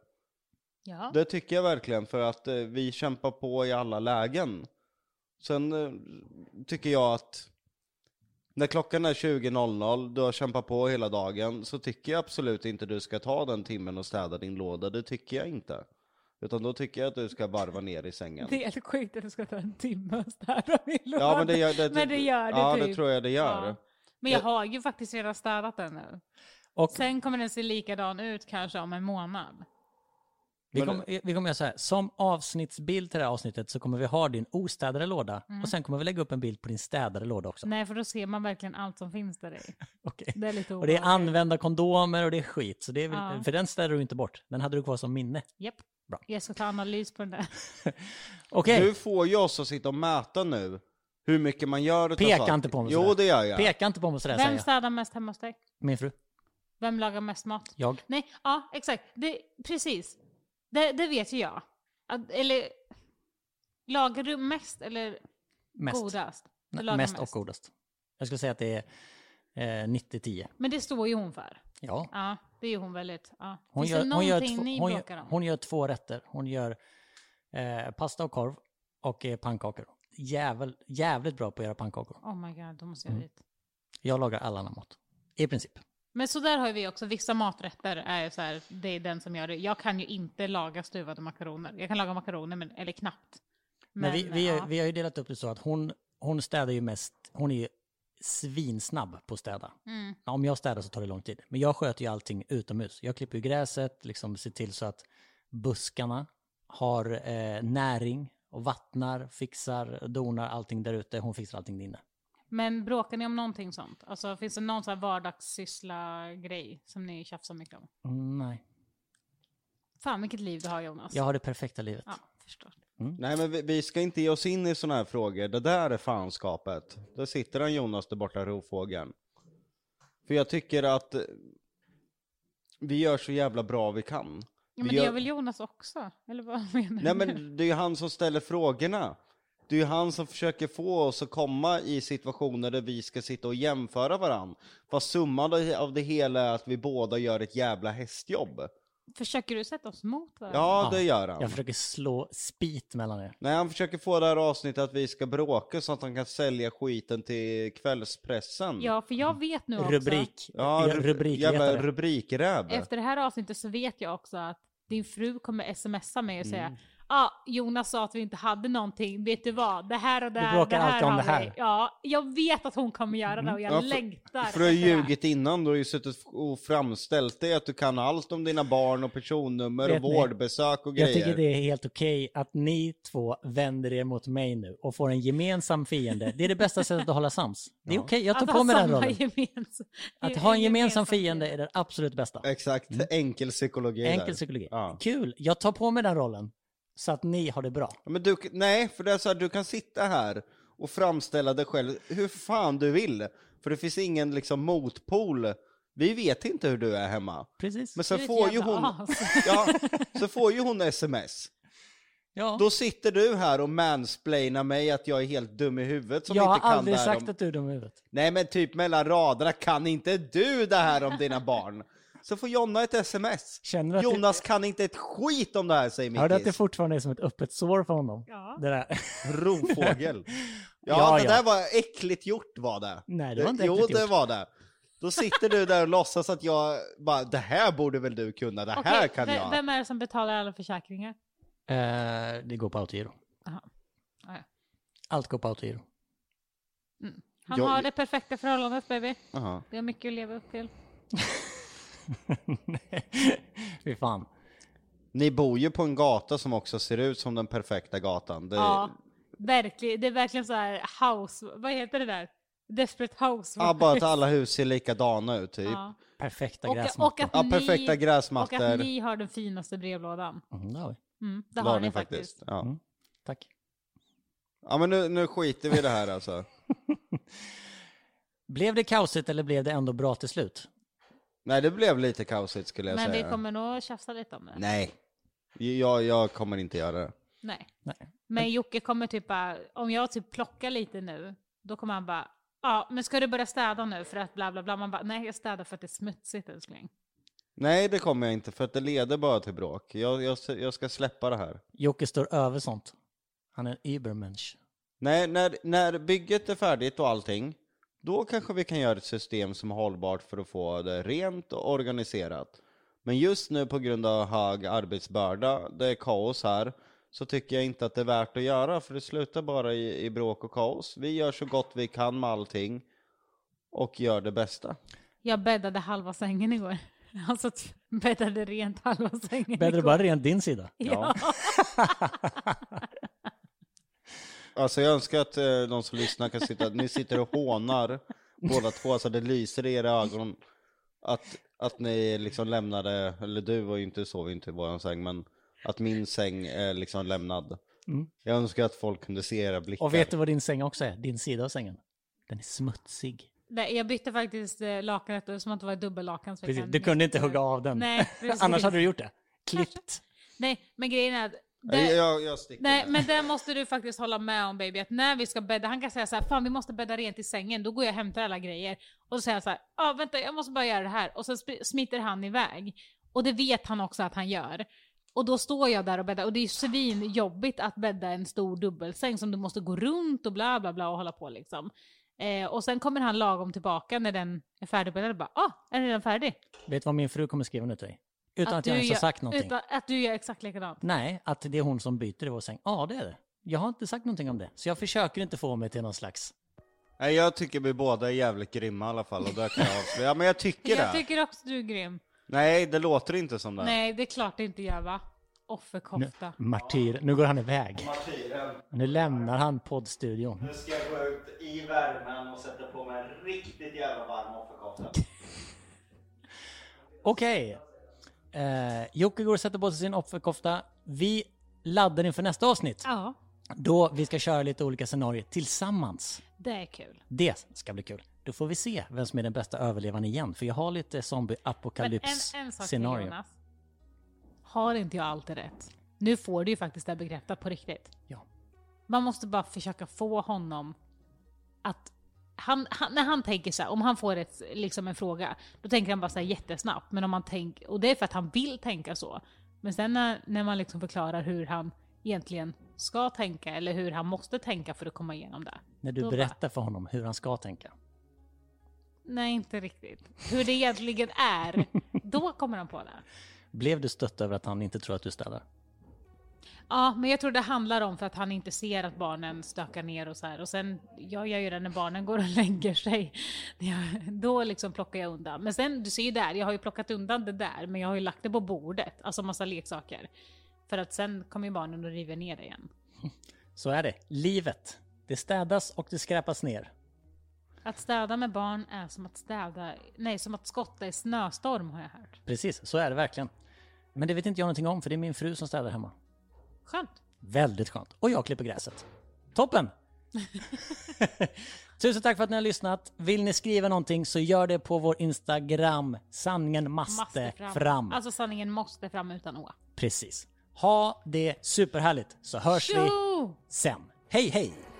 Ja. Det tycker jag verkligen för att eh, vi kämpar på i alla lägen. Sen eh, tycker jag att när klockan är 20.00, du har kämpat på hela dagen, så tycker jag absolut inte du ska ta den timmen och städa din låda. Det tycker jag inte. Utan då tycker jag att du ska varva ner i sängen. Det är helt sjukt att det ska ta en timme att städa min låda. Ja men det gör det. Men det gör det Ja typ. det tror jag det gör. Ja. Men jag har ju faktiskt redan städat den nu. Och Sen kommer den se likadan ut kanske om en månad. Vi kommer, vi kommer göra så här, som avsnittsbild till det här avsnittet så kommer vi ha din ostädade låda Mm. och sen kommer vi lägga upp en bild på din städade låda också. Nej, för då ser man verkligen allt som finns där i. Okej. Det är lite Och det är använda kondomer och det är skit, så det är väl, Ja. för den städar du inte bort. Den hade du kvar som minne. Japp. Bra. Jag ska ta analys på den där. Okej, Du får ju oss att sitta och mäta nu. Hur mycket man gör utav Peka saker. inte på mig Jo sådär. det gör jag. peka inte på mig sådär Vem städar mest hemma hos dig? Min fru. Vem lagar mest mat? Jag. Nej, ja exakt. Det, precis. Det, det vet ju jag. Att, eller, lagar du mest eller Mest. godast? Du Nej, lagar mest och godast. Jag skulle säga att det är eh, 90-10. Men det står ju hon för. Ja. Ja, det är ju hon väldigt. Ja. Hon Finns gör, det hon, gör två, ni hon, gör, om? hon gör två rätter. Hon gör eh, pasta och korv och eh, pannkakor. jävel, jävligt bra på att göra pannkakor. Oh my god, då måste jag Mm. dit. Jag lagar all annan mat. I princip. Men så där har vi också, vissa maträtter är så här, det är den som gör det. Jag kan ju inte laga stuvade makaroner. Jag kan laga makaroner, men, eller knappt. Men, vi, vi, ja. vi har ju delat upp det så att hon, hon städar ju mest, hon är ju svinsnabb på att städa. Mm. Om jag städar så tar det lång tid. Men jag sköter ju allting utomhus. Jag klipper ju gräset, liksom ser till så att buskarna har eh, näring och vattnar, fixar, donar allting där ute. Hon fixar allting inne. Men bråkar ni om någonting sånt? Alltså finns det någon sån här vardagssyssla-grej som ni tjafsar mycket om? Mm, nej, Fan vilket liv du har Jonas. jag har det perfekta livet. Ja, förstår. Nej men vi, vi ska inte ge oss in i sådana här frågor, det där är fanskapet. Där sitter han Jonas där borta, rovfågeln. För jag tycker att vi gör så jävla bra vi kan. Ja, Vi men det gör- väl Jonas också? Eller vad menar Nej du? men det är ju han som ställer frågorna. Det är ju han som försöker få oss att komma i situationer där vi ska sitta och jämföra varandra. Fast summan av det hela är att vi båda gör ett jävla hästjobb. Försöker du sätta oss mot varandra? Ja, det gör han. Jag försöker slå spit mellan er. Nej, han försöker få det här avsnittet att vi ska bråka så att han kan sälja skiten till kvällspressen. Ja, för jag vet nu också. Rubrik. Ja, Ja, ru- rubrikletare. jävla rubrikräv. Efter det här avsnittet så vet jag också att din fru kommer smsa mig och Mm. Ja, Jonas sa att vi inte hade någonting. Vet du vad? Det här och det här, bråkar det här alltid om har det här. vi. Ja, jag vet att hon kommer göra det och jag Ja, för- längtar. För du har ljugit innan, du har ju suttit och framställt dig att du kan allt om dina barn och personnummer Vet och ni, vårdbesök och grejer. Jag tycker det är helt okej att ni två vänder er mot mig nu och får en gemensam fiende. Det är det bästa sättet att hålla sams. Det är okej, jag tar Att på mig den rollen. Gemensam, Att ha en gemensam fiende är det absolut bästa. Exakt, enkel psykologi där. Enkel psykologi. Ja. Kul, jag tar på mig den rollen. Så att ni har det bra. Men du, nej, för det är så här, du kan sitta här och framställa dig själv hur fan du vill. För det finns ingen liksom motpol. Vi vet inte hur du är hemma. Precis. Men sen Du får ju hon, as. ja, så får ju hon sms. Ja. Då sitter du här och mansplainar mig att jag är helt dum i huvudet som jag har inte kan aldrig det här sagt om... att du är dum i huvudet. Nej men typ mellan raderna, kan inte du det här om dina barn? Så får Jonna ett sms. Känner att Jonas kan inte ett skit om det här säger det, hör du att det Mickis. fortfarande är som ett öppet sår för honom? Ja. Det där. Rovfågel. Ja, Ja, det ja. där var äckligt gjort var det. Nej, det var inte Jo, äckligt det gjort. var det. Då sitter du där och låtsas att jag bara, det här borde väl du kunna, det här Okej, kan jag. Vem är det som betalar alla försäkringar? Eh, det går på autogiro. Jaha. Ja, ja. Allt går på autogiro. Han Jag- har det perfekta förhållandet baby. Jaha. Det har mycket att leva upp till. Fy fan. Ni bor ju på en gata som också ser ut som den perfekta gatan. Det, Ja, verkligen. Det är verkligen så här house... Vad heter det där? Desperate house. Ja, bara att alla hus ser likadana ut typ. Ja. Perfekta Och, gräsmattor. och, att Ja, ni, perfekta och gräsmattor. att ni har den finaste brevlådan. Mm, det har vi. Mm, det Det har ni faktiskt. Ja. Mm. Tack. ja, men nu, nu skiter vi i det här alltså. Blev det kaosigt eller blev det ändå bra till slut? Nej, det blev lite kaosigt skulle jag Men säga. vi kommer nog tjafsa lite om det. Nej, jag, jag kommer inte göra det. Nej. Nej. Men Jocke kommer typ bara, om jag typ plockar lite nu, då kommer han bara, ja men ska du börja städa nu för att bla bla bla. Man bara, nej jag städar för att det är smutsigt älskling. Nej, det kommer jag inte, för att det leder bara till bråk. Jag, jag, jag ska släppa det här. Jocke står över sånt. Han är en übermensch. Nej, när, när bygget är färdigt och allting, då kanske vi kan göra ett system som är hållbart för att få det rent och organiserat. Men just nu på grund av hög arbetsbörda, det är kaos här, så tycker jag inte att det är värt att göra, för det slutar bara i, i bråk och kaos. Vi gör så gott vi kan med allting och gör det bästa. Jag bäddade halva sängen igår. Alltså bäddade rent halva sängen igår. bara rent din sida? Ja. Alltså jag önskar att eh, de som lyssnar kan sitta, ni sitter och hånar båda två så det lyser i era ögon att, att ni liksom lämnade, eller du var ju inte, sov inte i våran säng, men att min säng är liksom lämnad. Mm. Jag önskar att folk kunde se era blickar. Och vet du vad din säng också är? Din sida av sängen. Den är smutsig. Nej, jag bytte faktiskt eh, lakanet som att det var ett dubbellakan. så jag Precis. kan Du kunde inte hugga av den. Nej, precis. Annars hade du gjort det. Klippt. Nej, men grejen är att... det- Nej, jag, jag sticker. Nej, men det måste du faktiskt hålla med om baby, att när vi ska bädda, han kan säga så här, fan vi måste bädda rent i sängen, då går jag och hämtar alla grejer. Och så säger han så här, ja ah, vänta jag måste bara göra det här. Och så sp- smiter han iväg. Och det vet han också att han gör. Och då står jag där och bäddar och det är ju svinjobbigt att bädda en stor dubbelsäng som du måste gå runt och bla bla bla och hålla på liksom. Eh, och sen kommer han lagom tillbaka när den är färdigbäddad och bara ah, är den redan färdig? Vet du vad min fru kommer skriva nu till dig? Utan att, jag du ens har sagt någonting. Utan att du gör exakt likadant. Nej, att det är hon som byter i vår säng. Ja, det är det. Jag har inte sagt någonting om det. Så jag försöker inte få mig till någon slags... Nej, jag tycker vi båda är jävligt grymma i alla fall, och där kan jag avslöja. Ja, men jag tycker Jag det. tycker också du är grym. Nej, det låter inte som det. Nej, det är klart det inte gör va? Offerkofta. Martyr. Nu går han iväg. Nu lämnar han poddstudion. Nu ska jag gå ut i värmen och sätta på mig en riktigt jävla varm offerkofta. Okej. Eh, Jocke går och sätter på sig sin offerkofta. Vi laddar inför nästa avsnitt. Ja, Då vi ska köra lite olika scenarier tillsammans. det är kul. Det ska bli kul. Då får vi se vem som är den bästa överlevaren igen. För jag har lite Men en, zombie-apokalyps en sak till scenario. Jonas. Har inte jag alltid rätt? Nu får du ju faktiskt det bekräftat på riktigt. Ja. Man måste bara försöka få honom att... Han, han, när han tänker så här, om han får ett, liksom en fråga, då tänker han bara så här jättesnabbt. Men om man tänker, och det är för att han vill tänka så. Men sen när, när man liksom förklarar hur han egentligen ska tänka, eller hur han måste tänka för att komma igenom det. När du berättar för honom hur han ska tänka. Nej, inte riktigt. Hur det egentligen är, då kommer han på det. Blev du stött över att han inte tror att du städar? Ja, men jag tror det handlar om för att han inte ser att barnen stökar ner och så här. Och sen, jag gör ju det när barnen går och lägger sig. Då liksom plockar jag undan. Men sen, du ser ju där, jag har ju plockat undan det där, men jag har ju lagt det på bordet. Alltså massa leksaker. För att sen kommer ju barnen och river ner det igen. Så är det. Livet. Det städas och det skräpas ner. Att städa med barn är som att städa, nej som att skotta i snöstorm har jag hört. Precis, så är det verkligen. Men det vet inte jag någonting om för det är min fru som städar hemma. Skönt. Väldigt skönt. Och jag klipper gräset. Toppen! Tusen tack för att ni har lyssnat. Vill ni skriva någonting så gör det på vår Instagram. Sanningen måste fram. Alltså sanningen måste fram utan å. Precis. Ha det superhärligt så hörs vi Tjo! sen. Hej hej!